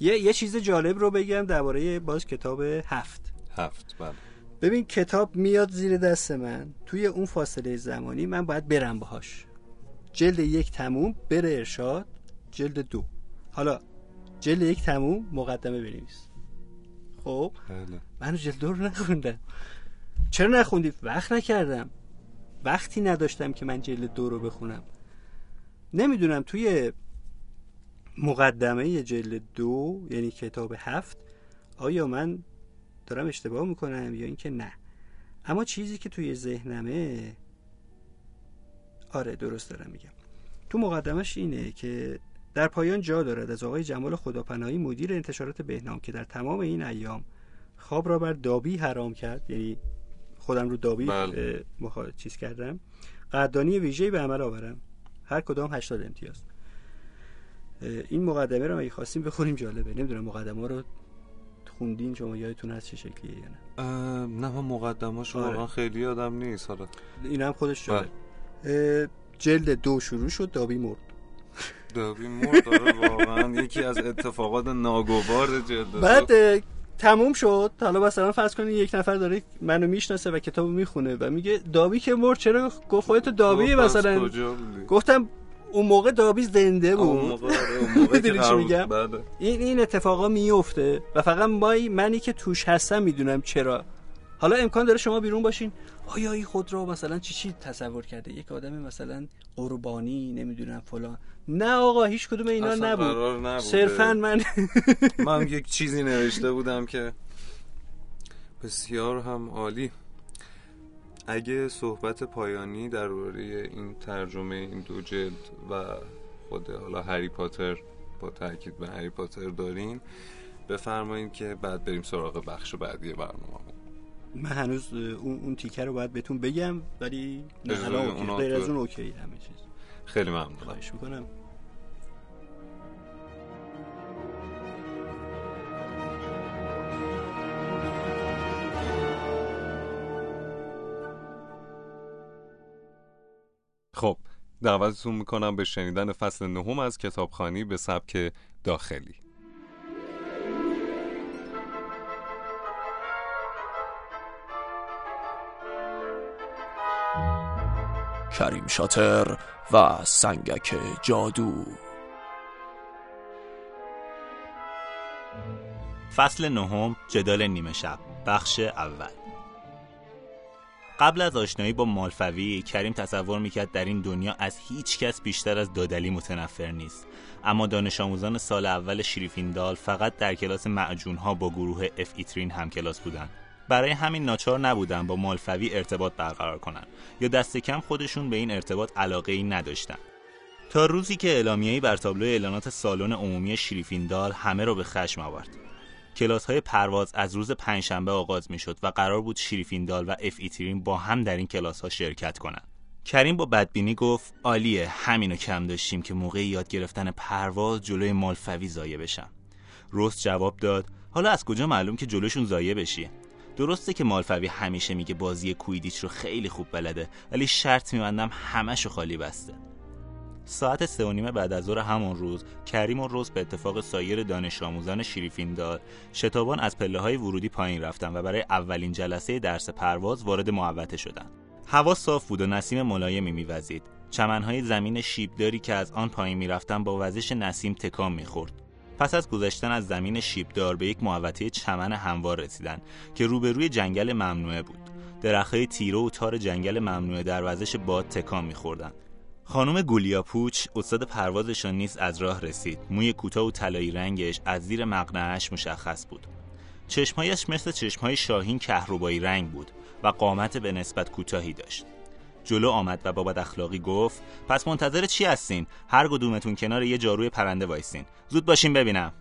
یه یه چیز جالب رو بگم درباره باز کتاب هفت. هفت بله. ببین کتاب میاد زیر دست من. توی اون فاصله زمانی من باید برم باهاش. جلد یک تموم بره ارشاد. جلد دو. حالا جلد یک تموم مقدمه بنویس. خب؟ بله. من جلد دو رو نخوندم. چرا نخوندی؟ وقت نکردم. وقتی نداشتم که من جلد دو رو بخونم. نمی‌دونم توی مقدمه جلد دو یعنی کتاب هفت آیا من دارم اشتباه می‌کنم یا اینکه نه؟ اما چیزی که توی ذهنمه آره درست دارم میگم. تو مقدمش اینه که در پایان جا دارد از آقای جمال خداپناهی مدیر انتشارات بهنام که در تمام این ایام خواب را بر دابی حرام کرد یعنی خودم رو دابی بله. مخا... چیز کردم. قدردانی ویژه‌ای به عمل آورم. هر کدام 80 امتیاز. این مقدمه رو اگه خواستیم بخونیم جالبه. نمی‌دونم مقدمه رو خوندین شما یادتون هست چه شکلیه یا نه؟ نه من مقدماش آره. واقعا خیلی یادم نیست حالا. این هم خودش بله. جالب اه، جلد دو شروع شد دابی مرد. دابی مرد واقعا یکی از اتفاقات ناگوار جلد. بعد تموم شد. حالا مثلا فرض کنید یک نفر داره منو می‌شناسه و کتابو می‌خونه و میگه دابی که مرد چرا گفت خودت دابی مثلا؟ گفتم اون موقع دابی زنده بود. آره، می‌دونی چی میگم؟ این این اتفاقا میفته و فقط مایی منی که توش هستم می‌دونم چرا. حالا امکان داره شما بیرون باشین. آیا این خود را مثلا چی چی تصور کرده؟ یک آدم مثلا قربانی نمی‌دونم فلان. نه آقا هیچ کدوم اینا نبود. صرفا من من یک چیزی نوشته بودم که بسیار هم عالی. اگه صحبت پایانی درباره این ترجمه این دو جلد و خود حالا هری پاتر با تاکید به هری پاتر دارین بفرمایید که بعد بریم سراغ بخش بعدی برنامه. من هنوز اون, اون تیکه رو باید بهتون بگم ولی نه الان غیر از اون اوکی همه چیز. خیلی ممنونم. خواهش می‌کنم. خب دعوتتون می‌کنم به شنیدن فصل نهم از کتابخانی به سبک داخلی. کریم شاتر و سنگک جادو. فصل نهم جدال نیمه شب بخش اول. قبل از آشنایی با مالفوی کریم تصور می‌کرد در این دنیا از هیچ کس بیشتر از دادلی متنفر نیست. اما دانش آموزان سال اول شریفیندال فقط در کلاس معجونها با گروه اف ایترین هم کلاس بودن برای همین ناچار نبودن با مالفوی ارتباط برقرار کنن یا دست کم خودشون به این ارتباط علاقه ای نداشتن. تا روزی که اعلامیه‌ای بر تابلو اعلانات سالن عمومی شریفیندال همه را به خشم آورد. کلاس های پرواز از روز پنجشنبه آغاز می شد و قرار بود شریفیندال و اف ایترین با هم در این کلاس ها شرکت کنند. کریم با بدبینی گفت عالیه همینو کم داشتیم که موقع یاد گرفتن پرواز جلوی مالفوی زایه بشم. رست جواب داد حالا از کجا معلوم که جلوشون زایه بشی؟ درسته که مالفوی همیشه میگه بازی کویدیچ رو خیلی خوب بلده ولی شرط میبندم همشو خالی بسته. ساعت سه و نیمه بعد از ظهر همون روز کریم و روز به اتفاق سایر دانش آموزان شریفیندال شتابان از پله های ورودی پایین رفتن و برای اولین جلسه درس پرواز وارد محوطه شدند. هوا صاف بود و نسیم ملایمی میوزید. چمنهای زمین شیبداری که از آن پایین می‌رفتن با وزش نسیم تکان می‌خورد. پس از گذشتن از زمین شیبدار به یک محوطه چمن هموار رسیدن که روبروی جنگل ممنوعه بود. درختهای تیره و تار جنگل ممنوعه در وزش باد تکان میخوردند. خانم گولیا پوچ استاد پروازشان نیز از راه رسید. موی کوتاه و طلایی رنگش از زیر مقنعش مشخص بود. چشمهایش مثل چشمهای شاهین کهربایی رنگ بود و قامت به نسبت کوتاهی داشت. جلو آمد و با بد اخلاقی گفت پس منتظر چی هستین؟ هر کدومتون کنار یه جاروی پرنده وایسین. زود باشین ببینم.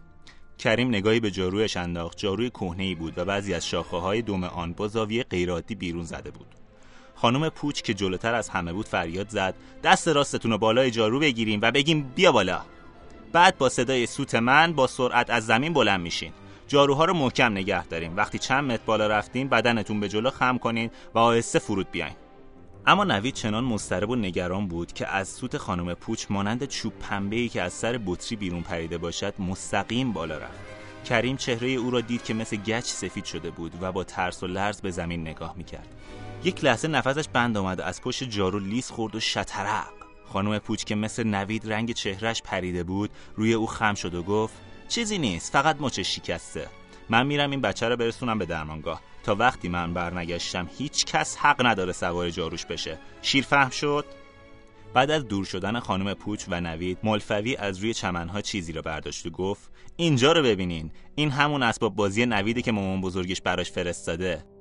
کریم نگاهی به جارویش انداخت. جاروی کهنه‌ای بود و بعضی از شاخه های دم آن با زاویه غیرعادی بیرون زده بود. خانم پوچ که جلوتر از همه بود فریاد زد. دست راستتون رو بالای جارو بگیریم و بگیم بیا بالا. بعد با صدای سوت من با سرعت از زمین بلند میشین. جاروها رو محکم نگه داریم. وقتی چند متر بالا رفتین بدنتون به جلو خم کنین و آهسته فرود بیاین. اما نوید چنان مضطرب و نگران بود که از سوت خانم پوچ مانند چوب پنبه که از سر بطری بیرون پریده باشد مستقیم بالا رفت. کریم چهره او را دید که مثل گچ سفید شده بود و با ترس و لرز به زمین نگاه می‌کرد. یک لحظه نفسش بند آمد از پشت جارو لیس خورد و شترق خانم پوچ که مثل نوید رنگ چهرش پریده بود روی او خم شد و گفت چیزی نیست فقط مچش شکسته. من میرم این بچه رو برسونم به درمانگاه. تا وقتی من برنگشتم هیچ کس حق نداره سوار جاروش بشه. شیر فهم شد؟ بعد از دور شدن خانم پوچ و نوید ملفوی از روی چمنها چیزی را برداشت و گفت اینجا رو ببینین. این همون اسباب بازی نویده که مامان بزرگش براش فرستاده.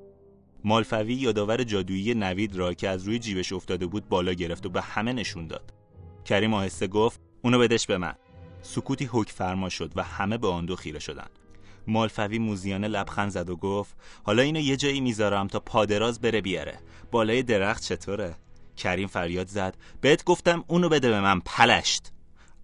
مالفوی یادآور جادویی نوید را که از روی جیبش افتاده بود بالا گرفت و به همه نشون داد. کریم آهسته گفت اونو بدش به من. سکوتی حک فرما شد و همه به آن دو خیره شدند. مالفوی موزیانه لبخند زد و گفت حالا اینو یه جایی می‌ذارم تا پادراز بره بیاره. بالای درخت چطوره؟ کریم فریاد زد. بهت گفتم اونو بده به من پلشت.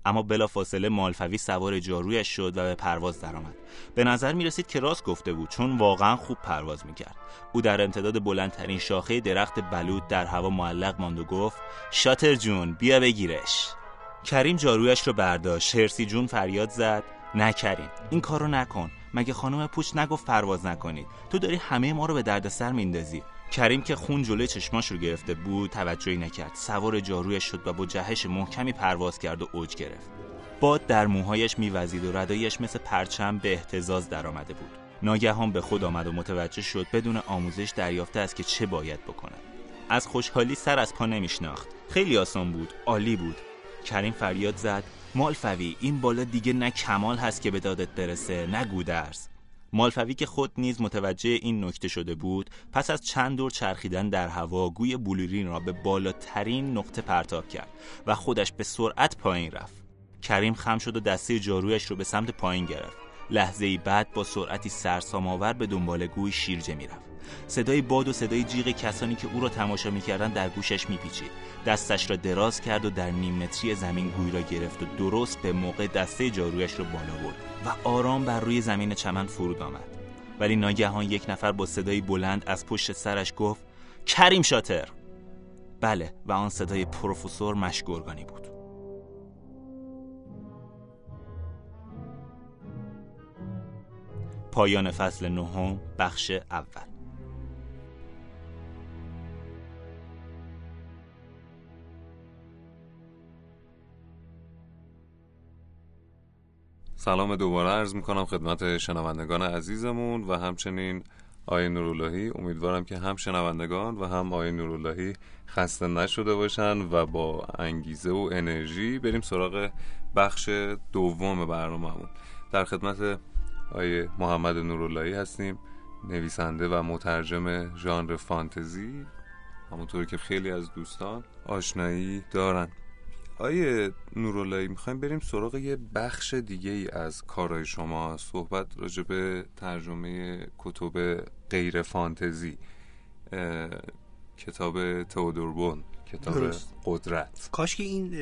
اما بلافاصله مالفوی سوار جارویش شد و به پرواز درآمد. به نظر می رسید که راست گفته بود چون واقعا خوب پرواز می کرد او در امتداد بلندترین شاخه درخت بلود در هوا معلق ماند و گفت شاتر جون بیا بگیرش. کریم جارویش رو برداشت. هرسی جون فریاد زد نه کریم این کارو نکن. مگه خانم پوچ نگفت پرواز نکنید؟ تو داری همه ما رو به دردسر میندازی. کریم که خون جلوی چشماش رو گرفته بود توجهی نکرد. سوار جارویش شد و با جهش محکمی پرواز کرد و اوج گرفت. باد در موهایش میوزید و ردایش مثل پرچم به احتزاز درآمده بود. ناگهان به خود آمد و متوجه شد بدون آموزش دریافته است که چه باید بکند. از خوشحالی سر از پا نمیشناخت. خیلی آسان بود عالی بود. کریم فریاد زد. مالفوی این بالا دیگه نه کمال هست که به دادت برسه نه گودرز. مالفوی که خود نیز متوجه این نکته شده بود پس از چند دور چرخیدن در هوا گوی بلورین را به بالاترین نقطه پرتاب کرد و خودش به سرعت پایین رفت. کریم خم شد و دسته جارویش رو به سمت پایین گرفت. لحظه ای بعد با سرعتی سرسام‌آور به دنبال گوی شیرجه می‌رفت. صدای باد و صدای جیغ کسانی که او را تماشا می‌کردند در گوشش میپیچید. دستش را دراز کرد و در نیم متری زمین گوی را گرفت و درست به موقع دسته جارویش را بالا برد و آرام بر روی زمین چمن فرود آمد. ولی ناگهان یک نفر با صدای بلند از پشت سرش گفت کریم شاتر. بله و آن صدای پروفسور مشگرگانی بود. پایان فصل نهم بخش اول. سلام دوباره عرض می‌کنم خدمت شنوندگان عزیزمون و همچنین آقای نوراللهی. امیدوارم که هم شنوندگان و هم آقای نوراللهی خسته نشده باشن و با انگیزه و انرژی بریم سراغ بخش دوم برنامهمون. در خدمت آقای محمد نوراللهی هستیم نویسنده و مترجم ژانر فانتزی همونطوری که خیلی از دوستان آشنایی دارن. آیه نوراللهی می‌خوایم بریم سراغ یه بخش دیگه ای از کارهای شما صحبت راجع به ترجمه کتب غیر فانتزی کتاب تئودور کتاب درست. قدرت. کاش که این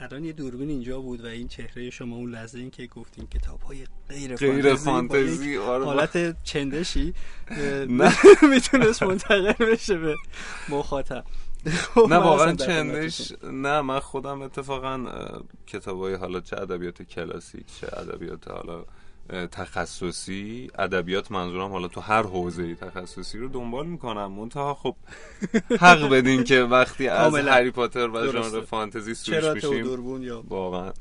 الان یه دوربین اینجا بود و این چهره شما اون لحظه این که گفتین کتاب های غیر, غیر فانتزی آره. حالت چندشی. می‌تونست منتقل بشه به مخاطب. نه واقعا چندش نه من خودم اتفاقا کتاب های حالا چه ادبیات کلاسیک چه ادبیات حالا تخصصی ادبیات منظورم حالا تو هر حوزه تخصصی رو دنبال می‌کنم. منتها خب حق بدین که وقتی از هری پاتر و ژانر فانتزی سویش میشیم واقعا.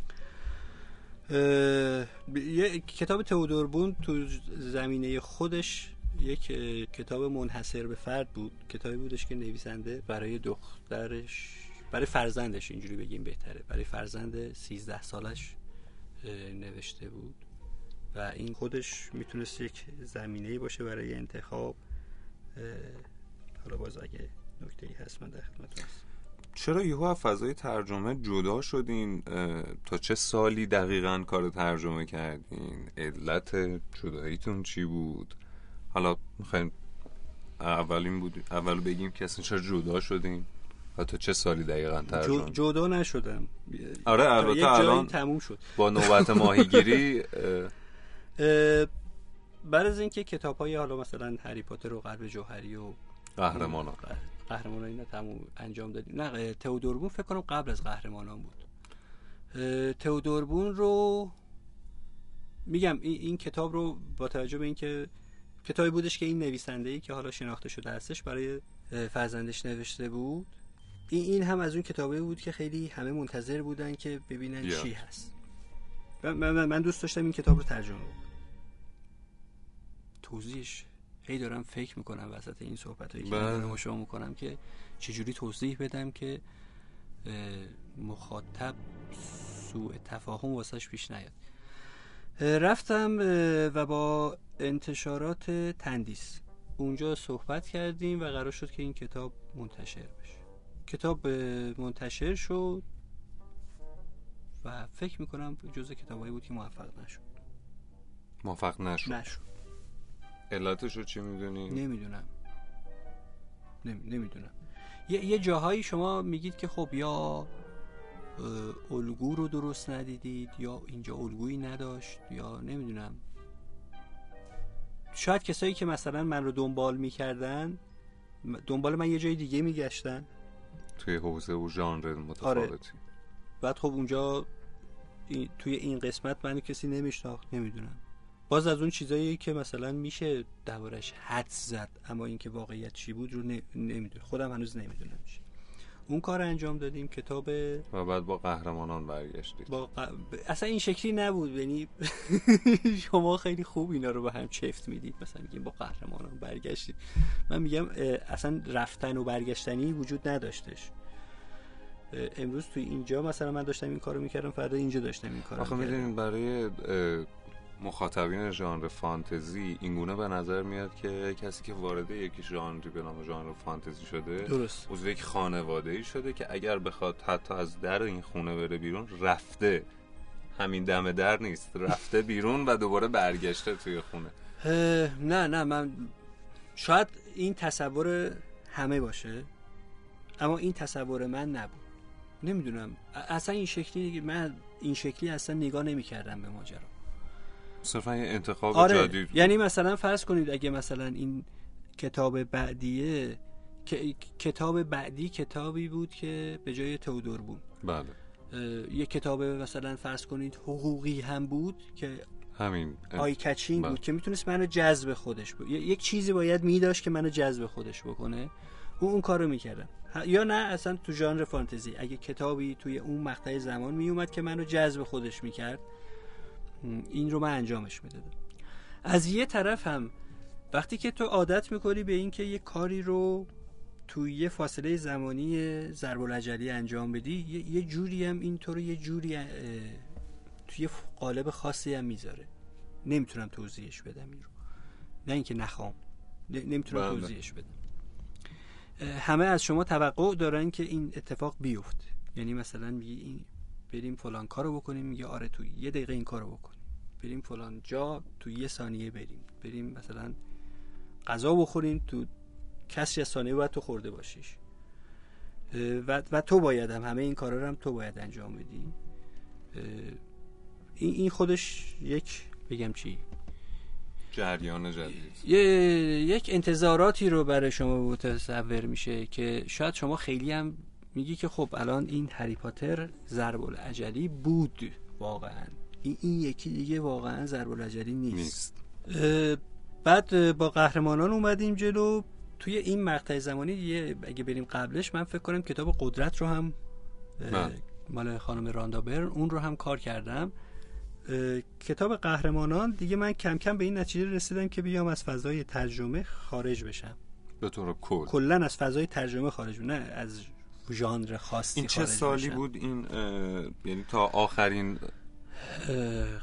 یه کتاب تئودور تو زمینه خودش یک کتاب منحصر به فرد بود. کتابی بودش که نویسنده برای دخترش برای فرزندش اینجوری بگیم بهتره. برای فرزند 13 سالش نوشته بود. و این خودش می‌تونست یک زمینه باشه برای انتخاب. حالا باز اگه نکته ای هست من در خدمت هست چرا یهو فضای ترجمه جدا شدین؟ تا چه سالی دقیقا کار ترجمه کردین؟ علت جداییتون چی بود؟ حالا می‌خوایم اولین بود اول بگیم که اصلا چرا جدا شدیم و تا چه سالی دقیقا ترجمه جدا نشدم. آره البته الان تموم شد. با نوبت ماهیگیری بعد از اینکه کتاب های حالا مثلا هری پاتر و قلب جوهری و قهرمان قهرمانان اینا تموم انجام دادیم. نه تئودوربون فکر کنم قبل از قهرمانان بود. تئودوربون رو میگم این, این کتاب رو با توجه به اینکه کتابی بودش که این نویسنده ای که حالا شناخته شده هستش برای فرزندش نوشته بود. این این هم از اون کتابی بود که خیلی همه منتظر بودن که ببینن چی هست. من, من دوست داشتم این کتاب رو ترجمه کنم توضیحش. هی دارم فکر می‌کنم وسط این صحبت هایی که من با شما می‌کنم که چجوری توضیح بدم که مخاطب سوء تفاهم واسش پیش نیاد. رفتم و با انتشارات تندیس. اونجا صحبت کردیم و قرار شد که این کتاب منتشر بشه. کتاب منتشر شد و فکر می‌کنم جز کتابایی بود که موفق نشد. موفق نشد. نشد. علتش رو چی می‌دونی؟ نمی‌دونم. نمی‌دونم. یه،, یه جاهایی شما میگید که خب یا الگو رو درست ندیدید یا اینجا الگویی نداشت یا نمی‌دونم. شاید کسایی که مثلا من رو دنبال می‌کردن دنبال من یه جای دیگه میگشتن. توی حوزه و ژانر متفاوتی. آره. بعد خب اونجا توی این قسمت من کسی نمیشناخت نمی‌دونم. باز از اون چیزایی که مثلا میشه دربارش حد زد اما اینکه واقعیت چی بود رو نمی‌دونم. خودم هنوز نمی‌دونم چی. اون کار انجام دادیم کتاب و بعد با قهرمانان برگشتید. با اصلا این شکلی نبود. یعنی شما خیلی خوب اینا رو به هم چفت می‌دید. مثلا میگیم با قهرمانان برگشتید. من میگم اصلا رفتن و برگشتنی وجود نداشتش. امروز توی اینجا مثلا من داشتم این کارو می‌کردم فردا اینجا داشتم این کارو آخه می‌دونین برای مخاطبین ژانر فانتزی اینگونه به نظر میاد که کسی که وارد یک ژانری به نام ژانر فانتزی شده درست. عضو یک خانواده ای شده که اگر بخواد حتی از در این خونه بره بیرون رفته. همین دم در نیست رفته بیرون و دوباره برگشته توی خونه. نه نه من شاید این تصور همه باشه اما این تصور من نبود. نمی‌دونم. اصلا این شکلی من این شکلی اصلا نگاه نمی‌کردم به ماجرا. صرفا یه انتخاب آره. جدید. یعنی مثلا فرض کنید اگه مثلا این کتاب بعدیه کتاب بعدی کتابی بود که به جای تودور بود. بله. یه کتاب مثلا فرض کنید حقوقی هم بود که همین. آی کچینگ بله. بود که می‌تونست منو جذب خودش بود یک چیزی باید میداشت که منو جذب خودش بکنه. اون اون کارو می‌کردم یا نه اصلا تو ژانر فانتزی. اگه کتابی توی اون مقطع زمان میومد که منو جذب خودش می‌کرد این رو من انجامش می‌دادم. از یه طرف هم وقتی که تو عادت می‌کنی به اینکه یه کاری رو توی یه فاصله زمانی ضرب العجلی انجام بدی یه, جوری هم این تو رو یه جوری توی قالب خاصی هم می‌ذاره. نمی‌تونم توضیحش بدم این رو. نه اینکه نخوام. نمی‌تونم بله. توضیحش بدم. همه از شما توقع دارن که این اتفاق بیفته. یعنی مثلا میگی این بریم فلان کارو بکنیم میگه آره تو یه دقیقه این کارو بکنیم بریم فلان جا تو یه ثانیه بریم. بریم مثلا غذا بخوریم تو کسی از ثانیه باید تو خورده باشیش. و, و تو باید هم همه این کارا رو هم تو باید انجام بدی. این این خودش یک بگم چی؟ جریان جدید. یک انتظاراتی رو برای شما متصور میشه که شاید شما خیلی هم میگی که خب الان این هری پاتر ضرب العجلی بود واقعا. این, یکی دیگه واقعا ضرب العجلی نیست, نیست. بعد با قهرمانان اومدیم جلو. توی این مقطع زمانی دیگه اگه بریم قبلش من فکر کنم کتاب قدرت رو هم مال خانم راندابر اون رو هم کار کردم. کتاب قهرمانان دیگه من کم کم به این نتیجه رسیدم که بیام از فضای ترجمه خارج بشم. به طور کل. کلا از فضای ترجمه خارج نه از ژانر خاصی این چه سالی بود این یعنی تا آخرین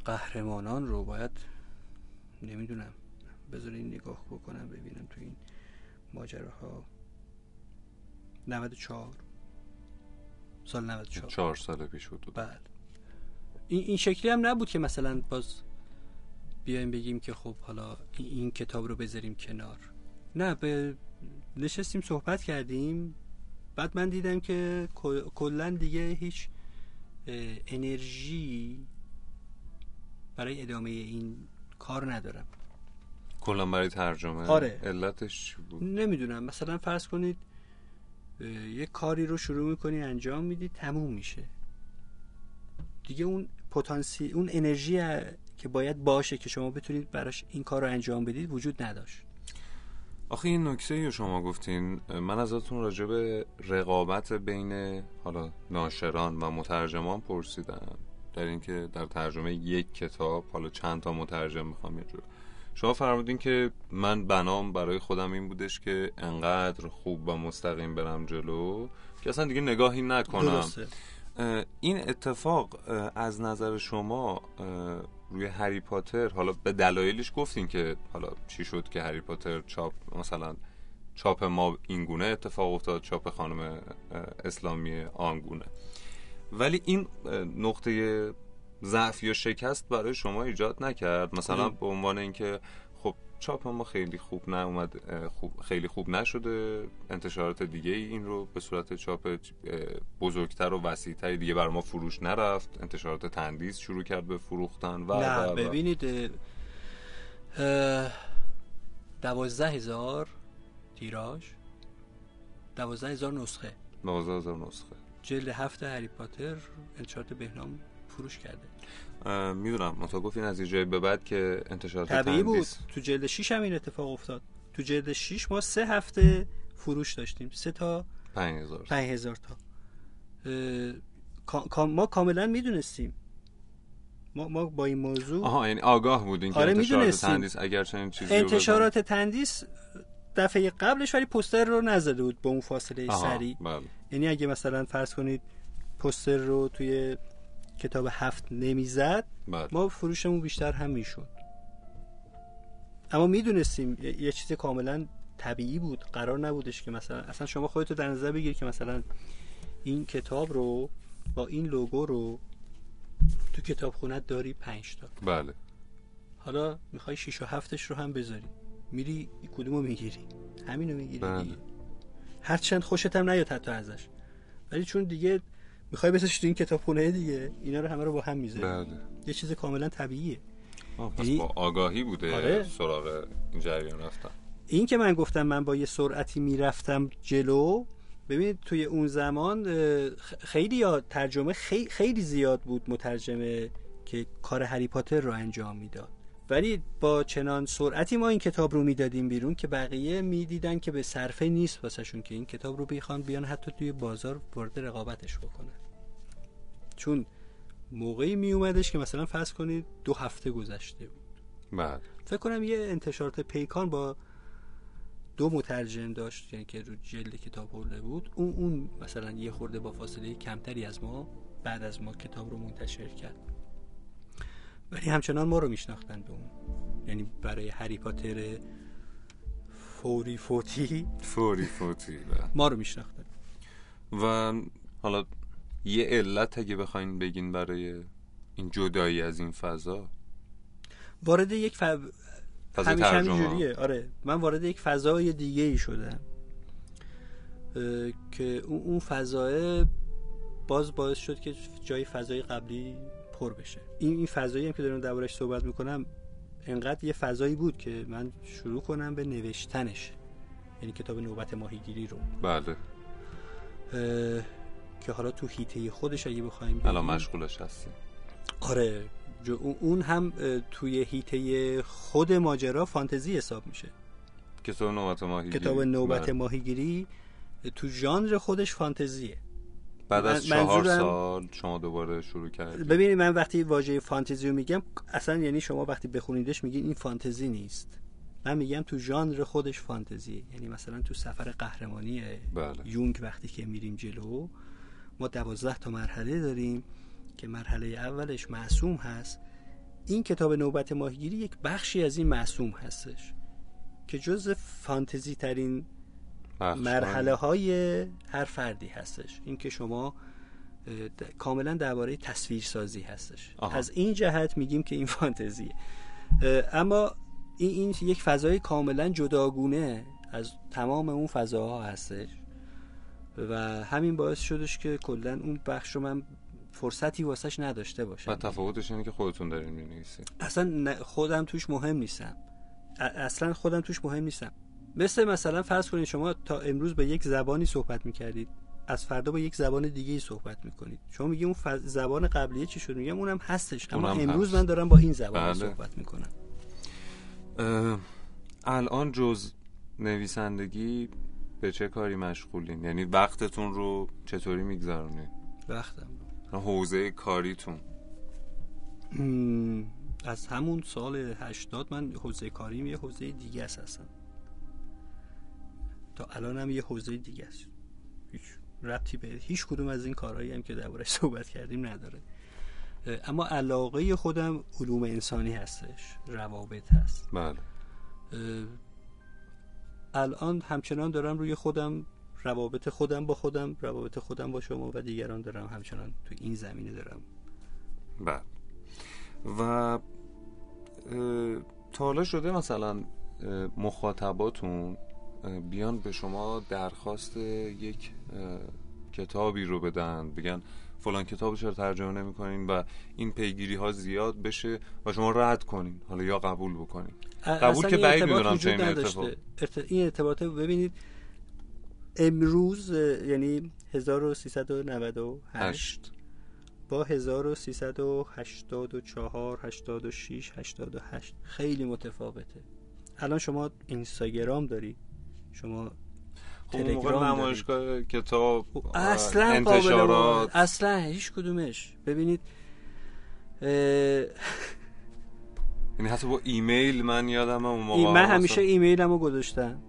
قهرمانان رو باید نمی‌دونم بذارین نگاه بکنم ببینم تو این ماجراها. 94 سال 94 چهار. سال پیش بود. بله این, این شکلی هم نبود که مثلا باز بیایم بگیم که خب حالا این کتاب رو بذاریم کنار. نه به نشستیم صحبت کردیم. بعد من دیدم که کلا دیگه هیچ انرژی برای ادامه این کار ندارم. کلا برای ترجمه. آره. علتش بود؟ نمی‌دونم. مثلا فرض کنید یه کاری رو شروع می‌کنی انجام میدی تموم میشه. دیگه اون پتانسی اون انرژی که باید باشه که شما بتونید براش این کار رو انجام بدید وجود نداشت. آخه این نکته رو شما گفتین من ازتون راجع به رقابت بین حالا ناشران و مترجمان پرسیدم. در اینکه در ترجمه یک کتاب حالا چند تا مترجم می‌خوام یه جور. شما فرمودین که من بنام برای خودم این بودش که انقدر خوب و مستقیم برم جلو که اصلا دیگه نگاهی نکنم. درسته. این اتفاق از نظر شما روی هری پاتر حالا به دلایلش گفتین که حالا چی شد که هری پاتر چاپ مثلا چاپ ما اینگونه اتفاق افتاد چاپ خانم اسلامی آنگونه. ولی این نقطه ضعف یا شکست برای شما ایجاد نکرد. مثلا به عنوان اینکه خب چاپ ما خیلی خوب نه اومد خوب خیلی خوب نشده. انتشارات دیگه این رو به صورت چاپ بزرگتر و وسیعتری دیگه بر ما فروش نرفت. انتشارات تندیس شروع کرد به فروختن. و نه و- ببینید دوازده هزار تیراژ دوازده هزار نسخه. دوازده هزار نسخه. جلد هفت هری پاتر انتشارات بهنام فروش کرده. می‌دونم. منتها گفتین از یه جایی به بعد که انتشارات طبیعی بود. تو جلد 6 هم این اتفاق افتاد. تو جلد 6 ما سه هفته فروش داشتیم. سه تا 5000 5000 تا. اه، ما کاملا می‌دونستیم. ما, ما با این موضوع آها یعنی آگاه بودین که آره، انتشارات می‌دونستیم. تندیس اگر چنین چیزی انتشارات تندیس دفعه قبلش ولی پوستر رو نزده بود با اون فاصله سری بله. یعنی اگه مثلا فرض کنید پوستر رو توی کتاب هفت نمی‌زد بله. ما فروشمون بیشتر هم می‌شد اما می‌دونستیم یه یه چیز کاملا طبیعی بود قرار نبودش که مثلا اصلا شما خودتو در نظر بگیر که مثلا این کتاب رو با این لوگو رو تو کتاب خونت داری پنج تا. بله. حالا می‌خوای شیش و هفتش رو هم بذاری. میری کدومو می‌گیری. همینو می‌گیری بله. دیگه. هرچند خوشت هم نیاد حتی ازش. ولی چون دیگه می‌خوای بسش تو این کتابخونه دیگه اینا رو همه رو با هم می‌ذاری. بله. یه چیز کاملا طبیعیه. آه، پس یعنی- با آگاهی بوده آره. سراغ این جریان رفتن. این که من گفتم من با یه سرعتی می‌رفتم جلو ببینید توی اون زمان خیلی یا ترجمه خی- خیلی زیاد بود مترجمه که کار هری پاتر رو انجام می‌داد. ولی با چنان سرعتی ما این کتاب رو می‌دادیم بیرون که بقیه می‌دیدن که به صرفه نیست واسهشون که این کتاب رو بخوان بیان حتی توی بازار وارد رقابتش بکنن. چون موقعی می اومدش که مثلا فرض کنید دو هفته گذشته بود. بله. فکر کنم یه انتشارات پیکان با دو مترجم داشت یعنی که رو جلد کتاب حوله بود. اون اون مثلا یه خورده با فاصله کمتری از ما بعد از ما کتاب رو منتشر کرد. ولی همچنان ما رو میشناختن به اون. یعنی برای هری پاتر فوری فوتی. فوری فوتی بله. ما رو میشناختن. و حالا یه علت اگه بخواین بگین برای این جدایی از این فضا؟ وارد یک ف... فضای همیشه. همینجوریه آره. من وارد یک فضای دیگه ای شدم که اون اون فضای باز باعث شد که جای فضای قبلی پر بشه. این این فضایی هم که دارم دربارش صحبت می‌کنم انقدر یه فضایی بود که من شروع کنم به نوشتنش. یعنی کتاب نوبت ماهیگیری رو. بله. اه، که حالا تو هیته خودش اگه بخوایم الان مشغولش هستیم. آره. جو- اون- هم توی هیته خود ماجرا فانتزی حساب میشه. کتاب نوبت ماهیگیری؟ کتاب نوبت بله. ماهیگیری تو ژانر خودش فانتزیه. بعد از چهار سال شما دوباره شروع کردید ببینید من وقتی واژه فانتزی رو میگم اصلا یعنی شما وقتی بخونیدش میگین این فانتزی نیست. من میگم تو ژانر خودش فانتزیه. یعنی مثلا تو سفر قهرمانی بله. یونگ وقتی که میریم جلو ما دوازده تا مرحله داریم که مرحله اولش معصوم هست. این کتاب نوبت ماهیگیری یک بخشی از این معصوم هستش که جز فانتزی ترین مرحله های هر فردی هستش. این که شما کاملا درباره تصویر سازی هستش. آها. از این جهت میگیم که این فانتزیه. اما این, این یک فضای کاملا جداگونه از تمام اون فضاها هستش و همین باعث شدش که کلا اون بخش رو من فرصتی واسش نداشته باشم. و تفاوتش اینه که خودتون دارین می‌نویسید اصلا خودم توش مهم نیستم. اصلا خودم توش مهم نیستم. مثل مثلا فرض کنید شما تا امروز به یک زبانی صحبت می‌کردید از فردا با یک زبان دیگه ای صحبت می‌کنید. شما میگی اون ف- زبان قبلیه چی شد؟ میگم اونم هستش اما امروز هست. من دارم با این زبان بله. صحبت می‌کنم. اه، الان جز نویسندگی به چه کاری مشغولین؟ یعنی وقتتون رو چطوری میگذرونید؟ وقتم. حوزه کاریتون. از همون سال 80 من حوزه کاریم یه حوزه دیگه است اصلا تا الان هم یه حوزه دیگه است. هیچ ربطی به هیچ کدوم از این کارهایی هم که دربارش صحبت کردیم نداره. اما علاقه خودم علوم انسانی هستش روابط هست. بله. اه، الان همچنان دارم روی خودم روابط خودم با خودم روابط خودم با شما و دیگران دارم همچنان تو این زمینه دارم. بله. و تا حالا شده مثلا مخاطباتون بیان به شما درخواست یک کتابی رو بدن. بگن فلان کتاب چرا ترجمه نمی‌کنین و این پیگیری ها زیاد بشه و شما رد کنین. حالا یا قبول بکنین. قبول که بعید ارتباط می‌دونم چه این نداشته. اتفاق. ارت- این ارتباط رو ببینید. امروز یعنی 1398 هشت با 1384 86 88 خیلی متفاوته. الان شما اینستاگرام داری؟ شما خب اون موقع تلگرام نمایشگاه کتاب اصلا انتشارات. اصلا هیچ کدومش. ببینید یعنی حتی با ایمیل من یادم اون موقع من همیشه ایمیلمو گذاشتم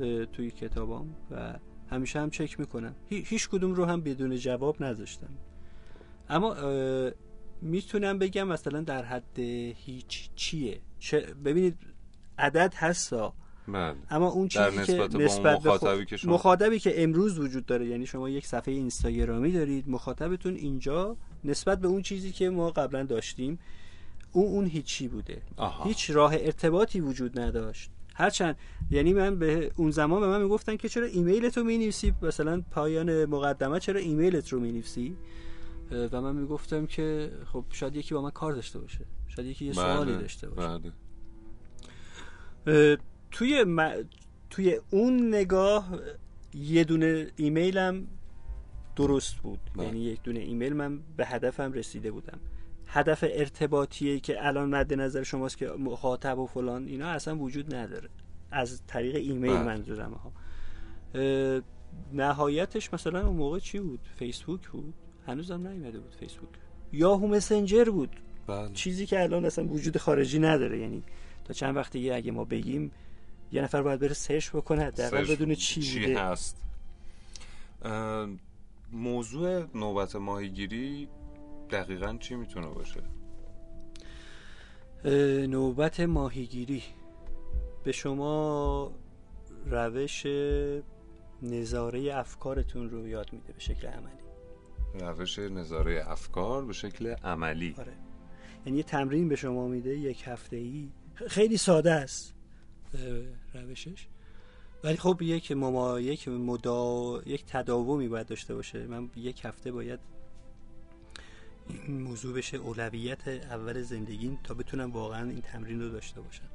اه، توی کتابام و همیشه هم چک می‌کنم. هی- هیچ کدوم رو هم بدون جواب نذاشتم. اما می‌تونم بگم مثلا در حد هیچ چیه. ببینید عدد هستا. بله اما اون چیزی که نسبت اون نسبت به مخاطبی که شما- مخاطبی که امروز وجود داره یعنی شما یک صفحه اینستاگرامی دارید مخاطبتون اینجا نسبت به اون چیزی که ما قبلا داشتیم اون اون هیچی بوده. آها. هیچ راه ارتباطی وجود نداشت. هرچند یعنی من به اون زمان به من می‌گفتن که چرا ایمیلت رو می‌نویسی؟ مثلا پایان مقدمه چرا ایمیلت رو می‌نویسی؟ و من می‌گفتم که خب شاید یکی با من کار داشته باشه. شاید یکی یه سوالی بله، داشته باشه. بله. توی م- توی اون نگاه یه دونه ایمیلم درست بود. بله. یعنی یک دونه ایمیل من به هدفم رسیده بودم. هدف ارتباطی که الان مد نظر شماست که مخاطب و فلان اینا اصلا وجود نداره. از طریق ایمیل بله. منظورم ها. نهایتش مثلا اون موقع چی بود؟ فیسبوک بود؟ هنوزم نیومده بود فیسبوک. یاهو مسنجر بود. بله. چیزی که الان اصلا وجود خارجی نداره. یعنی تا چند وقت دیگه اگه ما بگیم یه نفر باید بره سرچ بکنه حداقل سرچ بدون چی چی بوده. هست. موضوع نوبت ماهیگیری دقیقا چی می‌تونه باشه؟ نوبت ماهیگیری. به شما روش نظاره افکارتون رو یاد میده به شکل عملی. روش نظاره افکار به شکل عملی. آره. یعنی یه تمرین به شما میده یک هفته ای خیلی ساده است. روشش. ولی خب یک مما یک مدا یک تداومی باید داشته باشه. من یک هفته باید این موضوع بشه اولویت اول زندگیم تا بتونم واقعا این تمرین رو داشته باشم.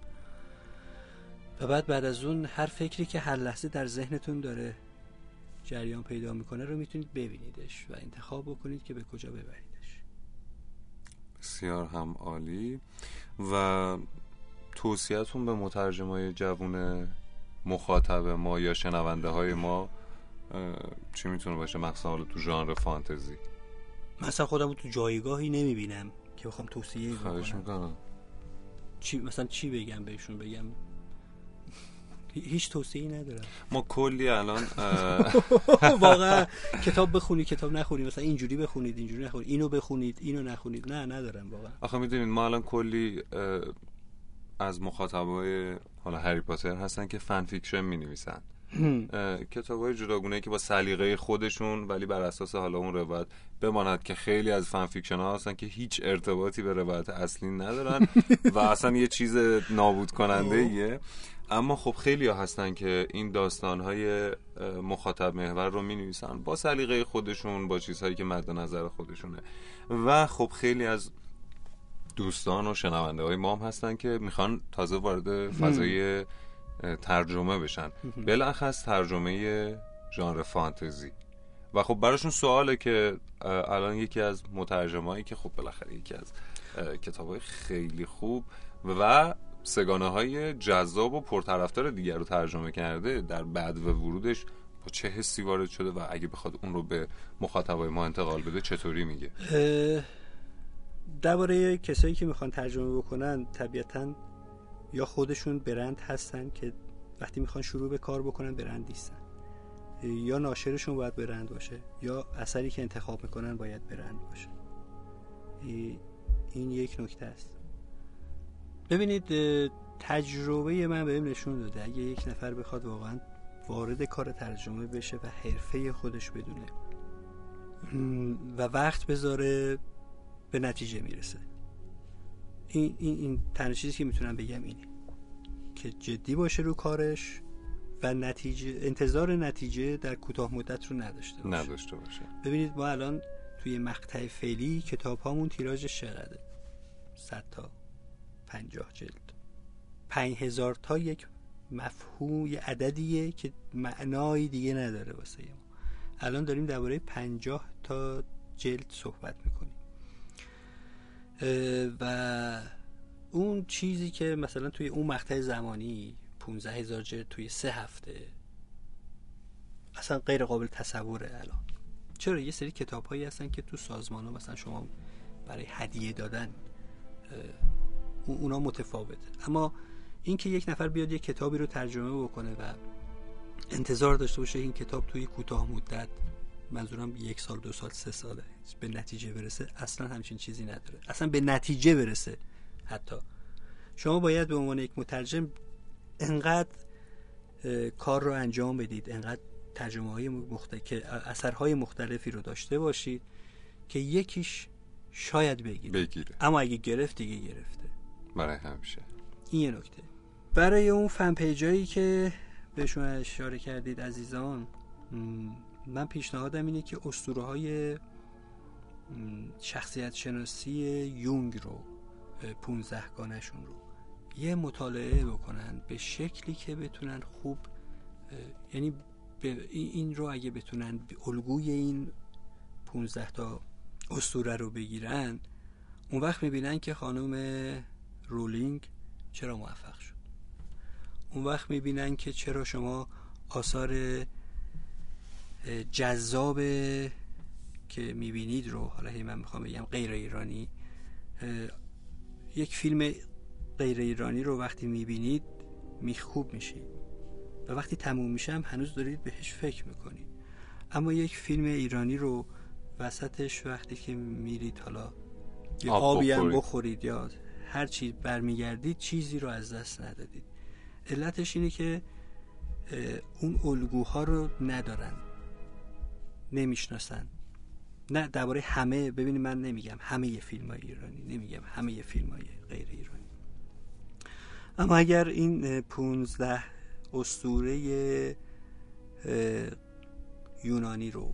و بعد بعد از اون هر فکری که هر لحظه در ذهنتون داره جریان پیدا می‌کنه رو می‌تونید ببینیدش و انتخاب بکنید که به کجا ببریدش. بسیار هم عالی. و توصیهتون به مترجمای جوون مخاطب ما یا شنونده های ما چی می‌تونه باشه؟ مخصوصا حالا تو ژانر فانتزی. مثلا خودم تو جایگاهی نمی‌بینم که بخوام توصیه خواهش می‌کنم. چی مثلا چی بگم بهشون؟ بگم هی- هیچ توصیه‌ای ندارم. ما کلی الان واقعا کتاب بخونید کتاب نخونید مثلا اینجوری بخونید اینجوری نخونید اینو بخونید اینو نخونید. نه ندارم واقعا. آخه می‌دونید ما الان کلی از مخاطبای حالا هری پاتر هستن که fan fiction می نویسن کتاب های جداگونه که با سلیقه خودشون ولی بر اساس حالا اون روایت بماند که خیلی از fan fiction ها هستن که هیچ ارتباطی به روایت اصلی ندارن و اصلا یه چیز نابود کننده ایه اما خب خیلی ها هستن که این داستان های مخاطب محور رو می نویسن با سلیقه خودشون با چیزهایی که مد نظر خودشونه. و خب خیلی از دوستان و شنونده های ما هم هستن که می‌خوان تازه وارد فضای ترجمه بشن. بالاخص ترجمه ژانر فانتزی. و خب براشون سواله که الان یکی از مترجمایی که خب بالاخره یکی از کتاب های خیلی خوب و سگانه های جذاب و پرطرفدار دیگر رو ترجمه کرده در بعد و ورودش با چه حسی وارد شده و اگه بخواد اون رو به مخاطبای ما انتقال بده چطوری میگه؟ درباره کسایی که می‌خوان ترجمه بکنن طبیعتا یا خودشون برند هستن که وقتی می‌خوان شروع به کار بکنن برند نیستن یا ناشرشون باید برند باشه یا اثری که انتخاب می‌کنن باید برند باشه. این یک نکته است. ببینید تجربه من بهم نشون داده اگه یک نفر بخواد واقعا وارد کار ترجمه بشه و حرفه خودش بدونه و وقت بذاره به نتیجه می‌رسه. این, این, این تنها چیزی که می‌تونم بگم اینه که جدی باشه رو کارش و نتیجه انتظار نتیجه در کوتاه مدت رو نداشته باشه. نداشته باشه. ببینید ما الان توی مقطع فعلی کتاب هامون تیراژش چقدره؟ 100 تا 50 جلد. 5000 تا یک مفهوم یه عددیه که معنایی دیگه نداره واسه ما. الان داریم درباره 50 تا جلد صحبت می‌کنیم. و اون چیزی که مثلا توی اون مقطع زمانی 15 هزار جلد توی سه هفته اصلا غیر قابل تصوره الان. چرا؟ یه سری کتاب هایی هستن که تو سازمان ها مثلا شما برای هدیه دادن اونا متفاوته. اما اینکه یک نفر بیاد یک کتابی رو ترجمه بکنه و انتظار داشته باشه این کتاب توی کوتاه مدت منظورم یک سال دو سال سه ساله. به نتیجه برسه اصلا همچین چیزی نداره. اصلا به نتیجه برسه حتی. شما باید به عنوان یک مترجم انقدر کار رو انجام بدید انقدر ترجمه های مختلف که اثرهای مختلفی رو داشته باشید که یکیش شاید بگیره. بگیره. اما اگه گرفت دیگه گرفته. برای همیشه. این یه نکته. برای اون فن پیجایی که بهشون اشاره کردید عزیزان من پیشنهادم اینه که اسطوره های شخصیت شناسی یونگ رو 15 گانشون رو یه مطالعه بکنن به شکلی که بتونن خوب یعنی این رو اگه بتونن الگوی این 15 تا اسطوره رو بگیرن اون وقت می‌بینن که خانم رولینگ چرا موفق شد. اون وقت می‌بینن که چرا شما آثار جذاب که می‌بینید رو حالا هی من می‌خوام بگم غیر ایرانی یک فیلم غیر ایرانی رو وقتی می‌بینید میخوب میشید و وقتی تموم میشه هم هنوز دارید بهش فکر می‌کنید. اما یک فیلم ایرانی رو وسطش وقتی که میرید حالا یا آبی هم بخورید. یا هر چیز برمیگردید چیزی رو از دست ندادید. علتش اینه که اون الگوها رو ندارن. نمی‌شناسن. نه درباره همه ببینید من نمیگم همه فیلم های ایرانی نمیگم همه فیلم های غیر ایرانی. اما اگر این پونزده استوره یونانی رو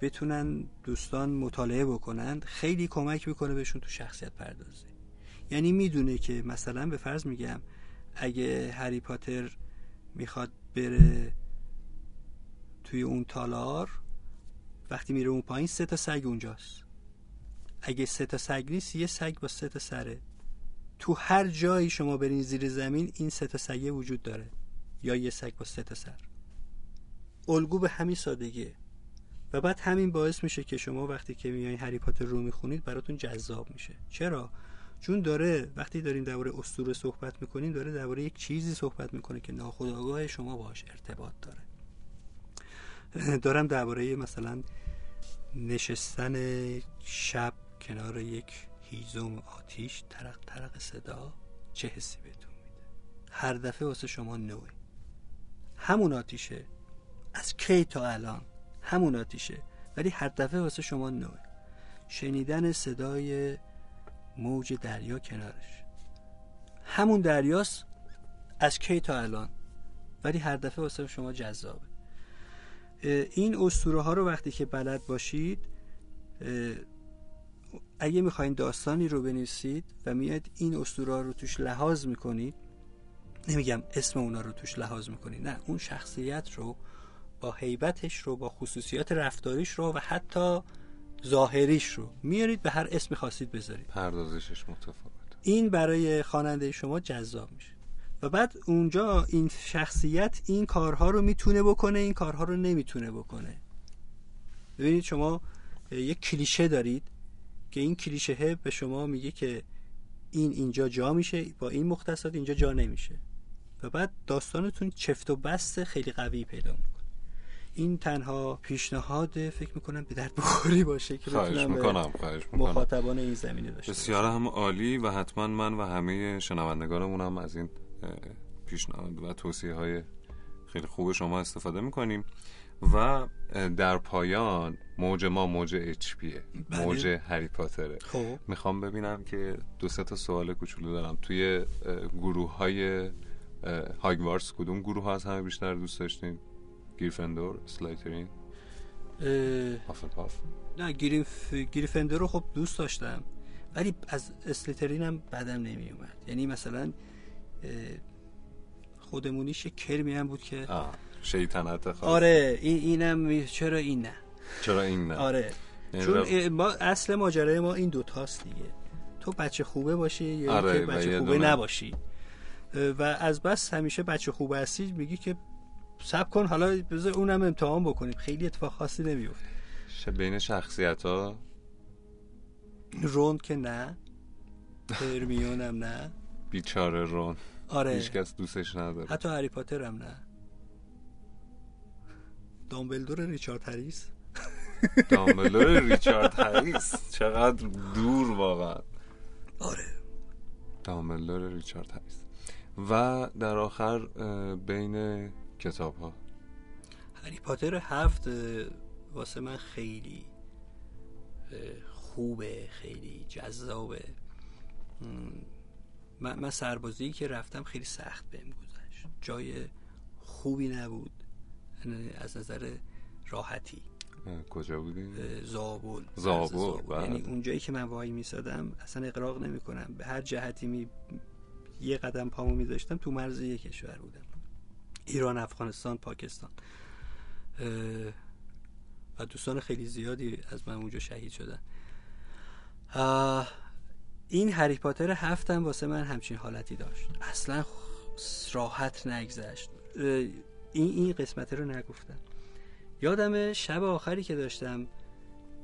بتونن دوستان مطالعه بکنن خیلی کمک می‌کنه بهشون تو شخصیت پردازی. یعنی می‌دونه که مثلا به فرض میگم اگه هری پاتر می‌خواد بره توی اون تالار وقتی میره اون پایین سه تا سگ اونجاست. اگه سه تا سگ نیست یه سگ با سه تا سره. تو هر جایی شما برین زیر زمین این سه تا سگه وجود داره. یا یه سگ با سه تا سر. الگو به همین سادگیه. و بعد همین باعث میشه که شما وقتی که میایین هری پاتر رو می‌خونید براتون جذاب میشه. چرا؟ چون داره وقتی داریم درباره اسطوره صحبت می‌کنیم داره درباره یک چیزی صحبت می‌کنه که ناخودآگاه شما باهاش ارتباط داره. دارم درباره مثلا نشستن شب کنار یک هیزم آتیش ترق ترق صدا چه حسی بهتون میده؟ هر دفعه واسه شما نوه. همون آتیشه. از کی تا الان؟ همون آتیشه. ولی هر دفعه واسه شما نوه. شنیدن صدای موج دریا کنارش. همون دریاست از کی تا الان؟ ولی هر دفعه واسه شما جذابه. این اسطوره ها رو وقتی که بلد باشید اگه می‌خواین داستانی رو بنویسید و میاد این اسطوره رو توش لحاظ می‌کنید نمیگم اسم اونا رو توش لحاظ می‌کنی نه اون شخصیت رو با حیبتش رو با خصوصیات رفتاریش رو و حتی ظاهریش رو میارید به هر اسمی خواستید بذارید. پردازشش متفاوت این برای خواننده شما جذاب میشه. و بعد اونجا این شخصیت این کارها رو می‌تونه بکنه این کارها رو نمی‌تونه بکنه. ببینید شما یک کلیشه دارید که این کلیشه به شما میگه که این اینجا جا میشه با این مختصات اینجا جا نمیشه. و بعد داستانتون چفت و بست خیلی قوی پیدا می‌کنه. این تنها پیشنهاد فکر می‌کنم به درد بخوری باشه که خواهش می‌کنم خواهش می‌کنم. مخاطبان این زمینه داشته بسیار هم عالی و حتما من و همه شنوندگانمون هم از این پیشنهاد و توصیه های خیلی خوب شما استفاده می‌کنیم و در پایان موج ما موج اچ پیه بله. موج هری پاتره خب. می‌خوام ببینم که دو سه تا سوال کوچولو دارم. توی گروه های هاگوارتس کدوم گروه ها از همه بیشتر دوست داشتین؟ گریفندور سلایترین؟ هافلپاف نه گریف... گریفندر رو خب دوست داشتم ولی از اسلیترین هم بدم نمی اومد یعنی مثلا خودمونیش کرمی هم بود که آه شیطنت خاص. آره این اینم چرا این نه؟ چرا این نه؟ آره. یعنی چون ما اصل ماجرای ما این دوتاست دیگه. تو بچه خوبه باشی یا آره، و بچه خوبه دونه- نباشی. و از بس همیشه بچه خوبه هستی میگی که سب کن حالا بذار اونم امتحان بکنیم. خیلی اتفاق خاصی نمیفته. بین شخصیت ها روند که نه. هرمیون هم نه. بیچاره رون آره. هیچکس دوستش نداره. حتی هری پاتر هم نه. دامبلدور ریچارد هریس؟ دامبلور ریچارد هریس. چقدر دور واقعا. آره. دامبلور ریچارد هریس. و در آخر بین کتاب ها هری پاتر هفت واسه من خیلی خوبه خیلی جذابه. من, من سربازی که رفتم خیلی سخت بهم گذشت. جای خوبی نبود. از نظر راحتی. کجا بودین؟ زابل. زابل، بله. یعنی اونجایی که من وای میسادم اصلا اقراق نمی کنم به هر جهتی می یه قدم پامو میذاشتم تو مرز یه کشور بودم. ایران افغانستان پاکستان. و دوستان خیلی زیادی از من اونجا شهید شدن. این هری پاتر هفتم واسه من همچین حالتی داشت. اصلا راحت نگذشت. این این قسمت رو نگفتم. یادم شب آخری که داشتم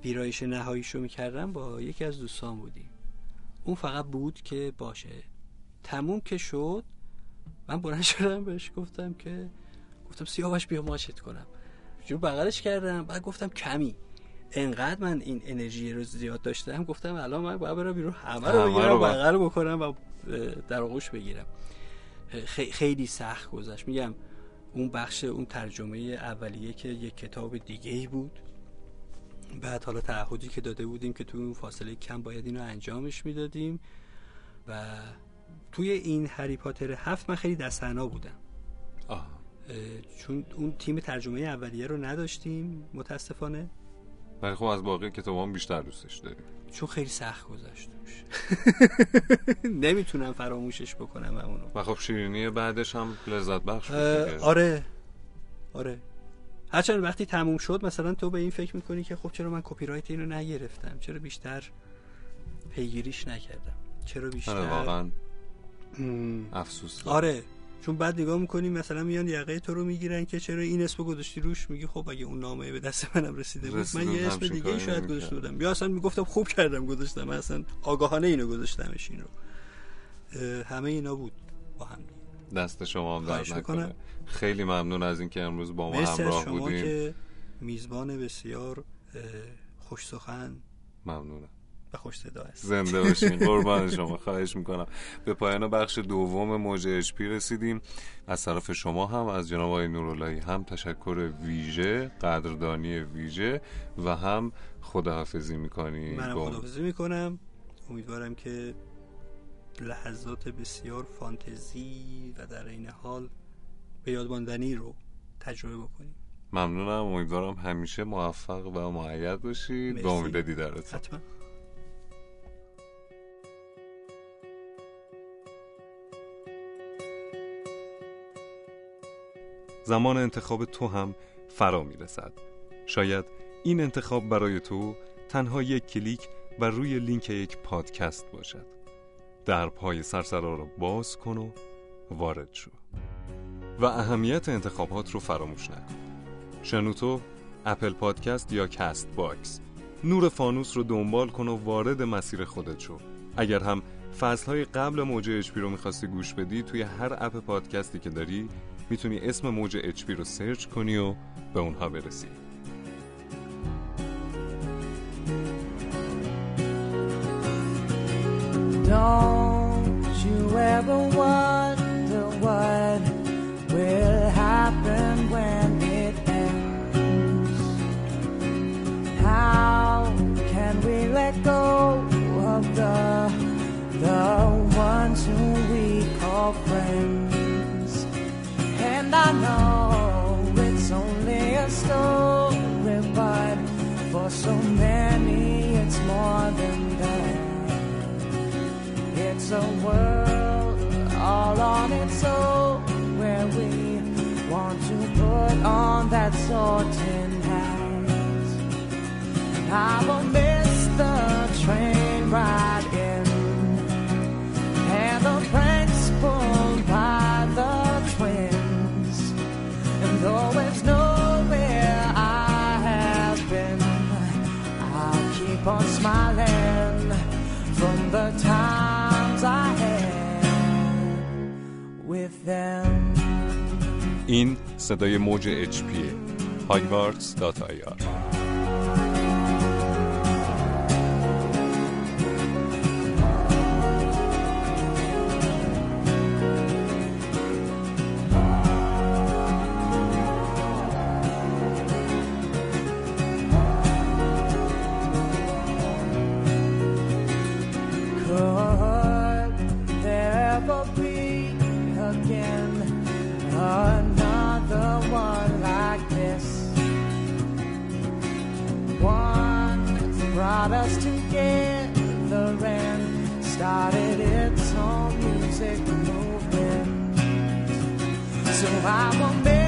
ویرایش نهاییشو می‌کردم با یکی از دوستان بودیم. اون فقط بود که باشه. تموم که شد من بلند شدم بهش گفتم که گفتم سیاوش بیا ماچت کنم. جو بغلش کردم بعد گفتم کمی. انقدر من این انرژی رو زیاد داشتم گفتم الان من باید برم بیرون همه رو بگیرم بغل بکنم و در آغوش بگیرم. خی- خیلی سخت گذشت. میگم اون بخش اون ترجمه اولیه که یک کتاب دیگه ای بود. بعد حالا تعهدی که داده بودیم که توی اون فاصله کم باید اینو انجامش می‌دادیم و توی این هری پاتر هفت من خیلی دستنا بودم. آه. چون اون تیم ترجمه اولیه رو نداشتیم متاسفانه. ولی خب از باقی کتاب هم بیشتر دوستش داریم. چون خیلی سخت گذشت توش. نمی‌تونم فراموشش بکنم همونو. و خب شیرینی بعدش هم لذت بخش. آره. آره. هرچند وقتی تموم شد مثلا تو به این فکر می‌کنی که خب چرا من کپی رایت اینو نگرفتم؟ چرا بیشتر پیگیریش نکردم؟ چرا بیشتر آره واقعا افسوس دارم. آره. چون بعد نگاه می‌کنی مثلا میان یقه تو رو می‌گیرن که چرا این اسمو گذاشتی روش؟ میگی خب اگه اون نامه به دست منم رسیده بود من یه اسم دیگه شاید. گذاشته بودم. یا اصلا می‌گفتم خوب کردم گذاشتم اصلا آگاهانه اینو گذاشتمش این رو. همه اینا بود با هم دست شما هم درد. نکنه. خیلی ممنون از اینکه امروز با ما همراه شما بودیم که میزبان بسیار خوش سخن ممنونم. و خوش صدا است. زنده باشین. قربان شما. خواهش می‌کنم. به پایان بخش دوم موج اشپی رسیدیم. از طرف شما هم از جناب آقای نوراللهی هم تشکر ویژه قدردانی ویژه و هم خداحافظی می‌کنیم منم خداحافظی می‌کنم. امیدوارم که لحظات بسیار فانتزی و در این حال به یادماندنی رو تجربه بکنیم. ممنونم. امیدوارم همیشه موفق و معید باشید. به امید دیدارتون. حتما. زمان انتخاب تو هم فرا می رسد شاید این انتخاب برای تو تنها یک کلیک و روی لینک یک پادکست باشد. درهای سرسرا را باز کن و وارد شو. و اهمیت انتخابات رو فراموش نکن. شنوتو اپل پادکست یا کست باکس. نور فانوس رو دنبال کن و وارد مسیر خودت شو. اگر هم فصلهای قبل موج اچ رو می‌خواستی گوش بدی توی هر app پادکستی که داری می‌تونی اسم موج اچ رو سرچ کنی و به اونها برسی. Don't on that sorting house. And I will miss the train ride in and the pranks pulled by the twins. And though it's nowhere I have been, I'll keep on smiling from the times I had with them. In صدای موج اچ پی brought us together and started its own music movement. So I will miss